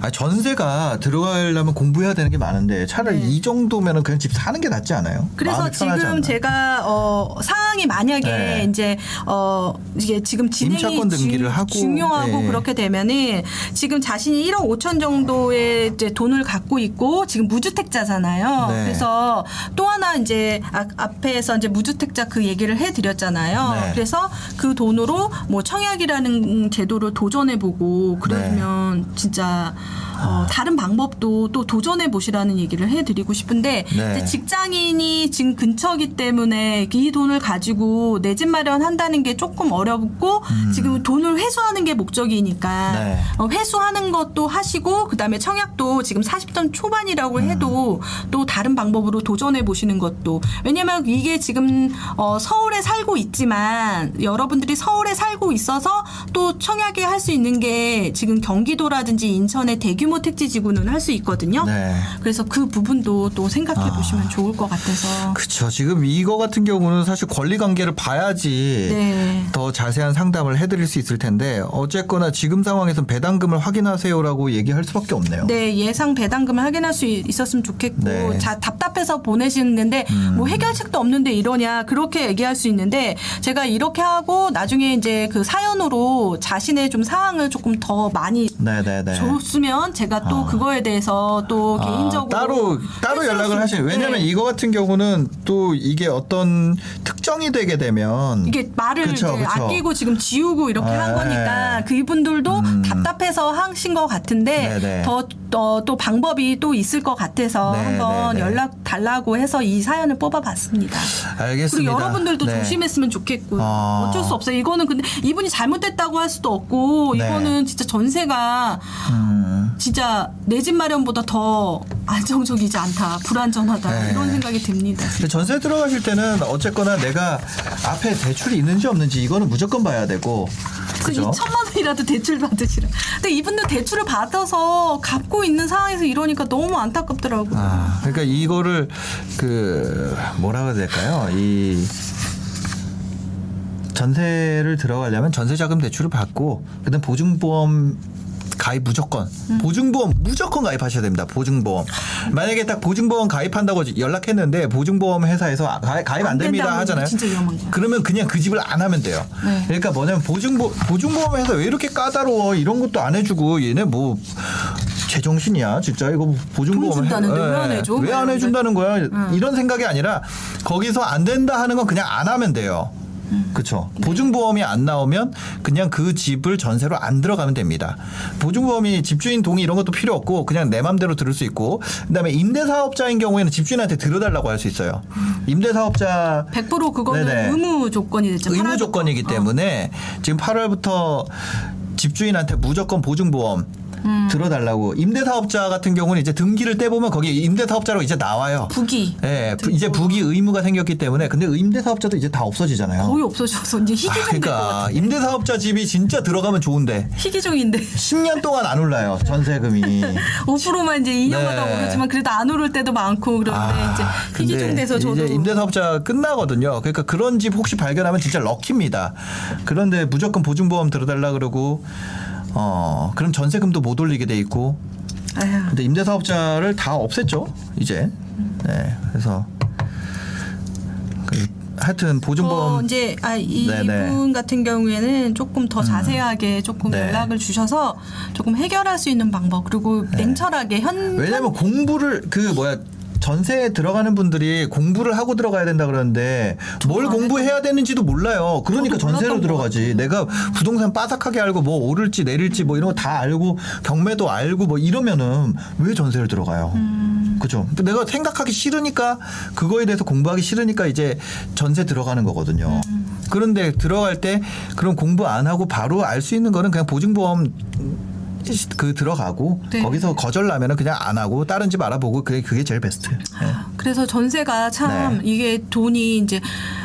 아, 전세가 들어가려면 공부해야 되는 게 많은데 차라리 네. 이 정도면은 그냥 집 사는 게 낫지 않아요? 그래서 지금? 제가 어 상황이 만약에 네. 이제 어 이게 지금 진행이 등기를 하고, 중요하고 네. 그렇게 되면은 지금 자신이 1억 5천 정도의 이제 돈을 갖고 있고 지금 무주택자잖아요. 네. 그래서 또 하나 이제 아, 앞에서 이제 무주택자 그 얘기를 해드렸잖아요. 네. 그래서 그 돈으로 뭐 청약이라는 제도를 도전해보고 그러면 네. 진짜 어, 다른 방법도 또 도전해 보시라는 얘기를 해드리고 싶은데 네. 직장인이 지금 근처기 때문에 이 돈을 가지고 내 집 마련한다는 게 조금 어렵고 지금 돈을 회수하는 게 목적이니까 음. 네. 어, 회수하는 것도 하시고 그다음에 청약도 지금 40점 초반이라고 음. 해도 또 다른 방법으로 도전해 보시는 것도 왜냐면 이게 지금 어, 서울에 살고 있지만 여러분들이 서울에 살고 있어서 또 청약에 할 수 있는 게 지금 경기도라든지 인천의 대규 모 택지 지구는 할 수 있거든요. 네. 그래서 그 부분도 또 생각해 보시면 좋을 것 같아서. 그렇죠. 지금 이거 같은 경우는 사실 권리 관계를 봐야지 네. 더 자세한 상담을 해드릴 수 있을 텐데 어쨌거나 지금 상황에서는 배당금을 확인하세요라고 얘기할 수밖에 없네요. 네, 예상 배당금을 확인할 수 있었으면 좋겠고 네. 음. 자, 답답해서 보내시는데 뭐 해결책도 없는데 이러냐 그렇게 얘기할 수 있는데 제가 이렇게 하고 나중에 이제 그 사연으로 자신의 좀 상황을 조금 더 많이 네네네. 줬으면 제가 또 아. 그거에 대해서 또 아, 개인적으로 따로 따로 연락을 수- 하시는 왜냐면 네. 이거 같은 경우는 또 이게 어떤 특정이 되게 되면 이게 말을 그쵸, 그쵸. 아끼고 지금 지우고 이렇게 네. 한 거니까 그분들도 답답해서 하신 것 같은데 네네. 더또 방법이 또 있을 것 같아서 네, 한번 네, 네. 연락 달라고 해서 이 사연을 뽑아봤습니다. 알겠습니다. 그리고 여러분들도 네. 조심했으면 좋겠고 아. 어쩔 수 없어요. 이거는 근데 이분이 잘못됐다고 할 수도 없고 네. 이거는 진짜 전세가 음, 진짜 내 집 마련보다 더 안정적이지 않다, 불안전하다 네. 이런 생각이 듭니다. 전세 들어가실 때는 어쨌거나 내가 앞에 대출이 있는지 없는지 이거는 무조건 봐야 되고 그죠? 2천만 원이라도 대출 받으시라. 근데 이분들 대출을 받아서 갚고 있는 상황에서 이러니까 너무 안타깝더라고요. 아, 그러니까 이거를 그 뭐라 그래야 될까요? 이 전세를 들어가려면 전세자금 대출을 받고 그다음 보증보험 가입 무조건 보증보험 무조건 가입하셔야 됩니다. 보증보험 만약에 딱 보증보험 가입한다고 연락했는데 보증보험 회사에서 아, 가입, 안안 됩니다 하잖아요. 그러면 그냥 그 집을 안 하면 돼요. 네. 그러니까 뭐냐면 보증보 보증보험 회사 왜 이렇게 까다로워 이런 것도 안 해주고 얘네 뭐 제정신이야 진짜 이거 보증보험 돈 준다는데 왜안 해줘? 왜 안 해준다는 거야 응. 이런 생각이 아니라 거기서 안 된다 하는 건 그냥 안 하면 돼요. 그렇죠. 보증보험이 안 나오면 그냥 그 집을 전세로 안 들어가면 됩니다. 보증보험이 집주인 동의 이런 것도 필요 없고 그냥 내 맘대로 들을 수 있고 그다음에 임대사업자인 경우에는 집주인한테 들어달라고 할 수 있어요. 임대사업자 100% 그거는 네네. 의무 조건이 됐죠. 의무 조건이기 거. 어. 때문에 지금 8월부터 집주인한테 무조건 보증보험 음. 들어달라고 임대사업자 같은 경우는 이제 등기를 떼보면 거기 임대사업자로 이제 나와요. 북이 예, 부- 이제 북이 의무가 생겼기 때문에 근데 임대사업자도 이제 다 없어지잖아요. 거의 없어져서 이제 희귀종 아, 그러니까. 임대사업자 집이 진짜 들어가면 좋은데 희귀종인데 10년 동안 안 올라요 전세금이. [laughs] 5%만 이제 2년마다 네. 오르지만 그래도 안 오를 때도 많고 그런데 이제 희귀종 돼서 저도 이제 임대사업자 끝나거든요. 그러니까 그런 집 혹시 발견하면 진짜 럭키입니다. 그런데 무조건 보증보험 들어달라 그러고 어 그럼 전세금도 못 올리게 돼 있고 아휴. 근데 임대사업자를 다 없앴죠 이제. 네 그래서 그 하여튼 어, 보증보험 이제 아, 이, 네네. 이분 같은 경우에는 조금 더 자세하게 조금 네. 연락을 주셔서 조금 해결할 수 있는 방법 그리고 냉철하게 현 왜냐면 공부를 그 뭐야 전세에 들어가는 분들이 공부를 하고 들어가야 된다 그러는데 뭘안 공부해야 되는지도 몰라요. 그러니까 전세로 들어가지. 내가 부동산 빠삭하게 알고 뭐 오를지 내릴지 뭐 이런 거 다 알고 경매도 알고 뭐 이러면은 왜 전세를 들어가요? 음. 그죠? 내가 생각하기 싫으니까 그거에 대해서 공부하기 싫으니까 이제 전세 들어가는 거거든요. 음. 그런데 들어갈 때 그럼 공부 안 하고 바로 알 수 있는 거는 그냥 보증보험 그 들어가고 네. 거기서 거절 나면은 그냥 안 하고 다른 집 알아보고 그게 그게 제일 베스트. 네. 그래서 전세가 참 네. 이게 돈이 이제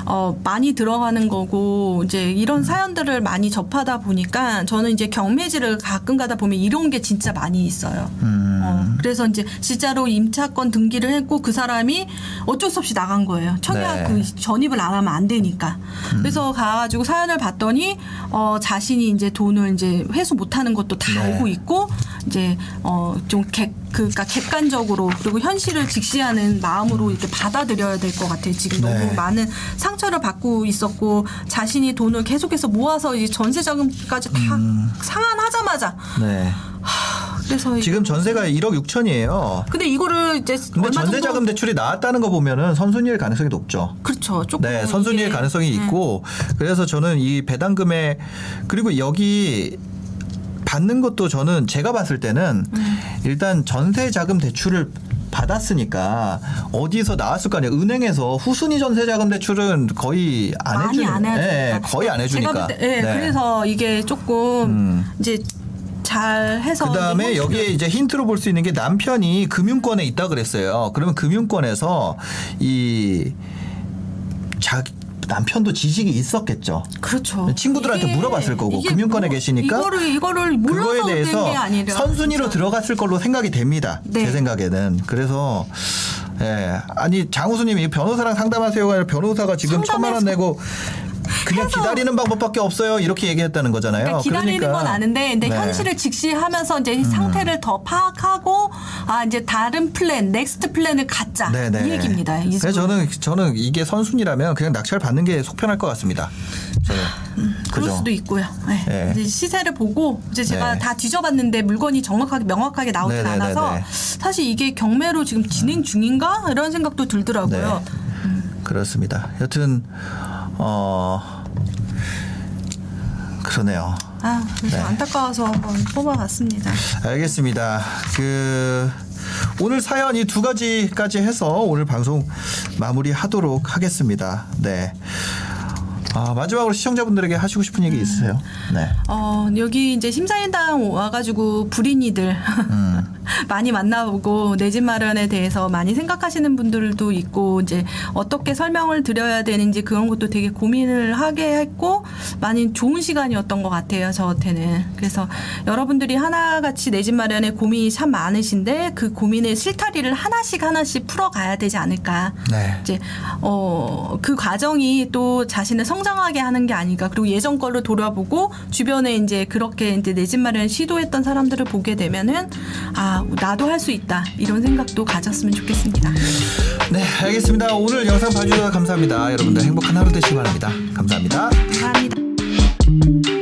어 많이 들어가는 거고 이제 이런 사연들을 많이 접하다 보니까 저는 이제 경매지를 가끔 가다 보면 이런 게 진짜 많이 있어요. 음. 어, 그래서 이제 진짜로 임차권 등기를 했고 그 사람이 어쩔 수 없이 나간 거예요. 청약 네. 그 전입을 안 하면 안 되니까. 그래서 가가지고 사연을 봤더니 어 자신이 이제 돈을 이제 회수 못하는 것도 다 네. 알고 있고 이제 어 좀 객 그니까 객관적으로 그리고 현실을 직시하는 마음으로 이렇게 받아들여야 될 것 같아요. 지금 네. 너무 많은 상처를 받고 있었고 자신이 돈을 계속해서 모아서 이제 전세 자금까지 다 음. 상환하자마자 네. 그래서 이- 지금 전세가 1억 6천이에요. 근데 이거를 이제 근데 전세 자금 대출이 나왔다는 거 보면은 선순위일 가능성이 높죠. 그렇죠. 조금 네, 선순위일 가능성이 네. 있고 그래서 저는 이 배당금에 그리고 여기 받는 것도 저는 제가 봤을 때는 음. 일단 전세 자금 대출을 받았으니까 어디서 나왔을 거 아니에요. 은행에서 후순위 전세 자금 대출은 거의 안 해주는 안. 네, 거의 안 해주니까. 때, 네, 네. 그래서 이게 조금 음. 이제 잘 해서 그다음에 여기에 이제 힌트로 볼 수 있는 게 남편이 금융권에 있다 그랬어요. 그러면 금융권에서 이 자, 남편도 지식이 있었겠죠. 그렇죠. 친구들한테 물어봤을 거고 금융권에 뭐- 계시니까 이거를 이거를 몰라서 그거에 된 대해서 게 아니라 선순위로 진짜. 들어갔을 걸로 생각이 됩니다. 네. 제 생각에는. 그래서 예. 아니 장우수님이 변호사랑 상담하세요가 아니라 변호사가 지금 천만 원 내고 그냥 기다리는 방법밖에 없어요. 이렇게 얘기했다는 거잖아요. 그러니까 기다리는 그러니까. 건 아는데 근데 네. 음. 현실을 직시하면서 이제 상태를 더 파악하고 아 이제 다른 플랜 next plan을 갖자 네네. 이 얘기입니다. 이 그래서 저는 저는 이게 선순위라면 그냥 낙찰 받는 게 속편할 것 같습니다. 저는. 그럴 그죠? 수도 있고요. 네. 네. 이제 시세를 보고 이제 제가 네. 다 뒤져봤는데 물건이 정확하게 명확하게 나오진. 않아서 사실 이게 경매로 지금 진행 중인가 이런 생각도 들더라고요. 네. 그렇습니다. 여튼 어 그러네요. 아 그래서 네. 안타까워서 한번 뽑아봤습니다. 알겠습니다. 그 오늘 사연 이 두 가지까지 해서 오늘 방송 마무리하도록 하겠습니다. 네. 아, 마지막으로 시청자분들에게 하시고 싶은 얘기 있으세요? 네. 어, 여기 이제 심사인당 와가지고 불인이들 음. [laughs] 많이 만나보고 내 집 마련에 대해서 많이 생각하시는 분들도 있고 이제 어떻게 설명을 드려야 되는지 그런 것도 되게 고민을 하게 했고 많이 좋은 시간이었던 것 같아요 저한테는. 그래서 여러분들이 하나같이 내 집 마련에 고민이 참 많으신데 그 고민의 실타리를 하나씩 하나씩 풀어가야 되지 않을까. 네. 이제 어 그 과정이 또 자신을 성장하게 하는 게 아닐까 그리고 예전 걸로 돌아보고 주변에 이제 그렇게 이제 내 집 마련 시도했던 사람들을 보게 되면은 아 나도 할 수 있다 이런 생각도 가졌으면 좋겠습니다. 네, 알겠습니다. 오늘 영상 봐주셔서 감사합니다. 여러분들 행복한 하루 되시기 바랍니다. 감사합니다. 감사합니다.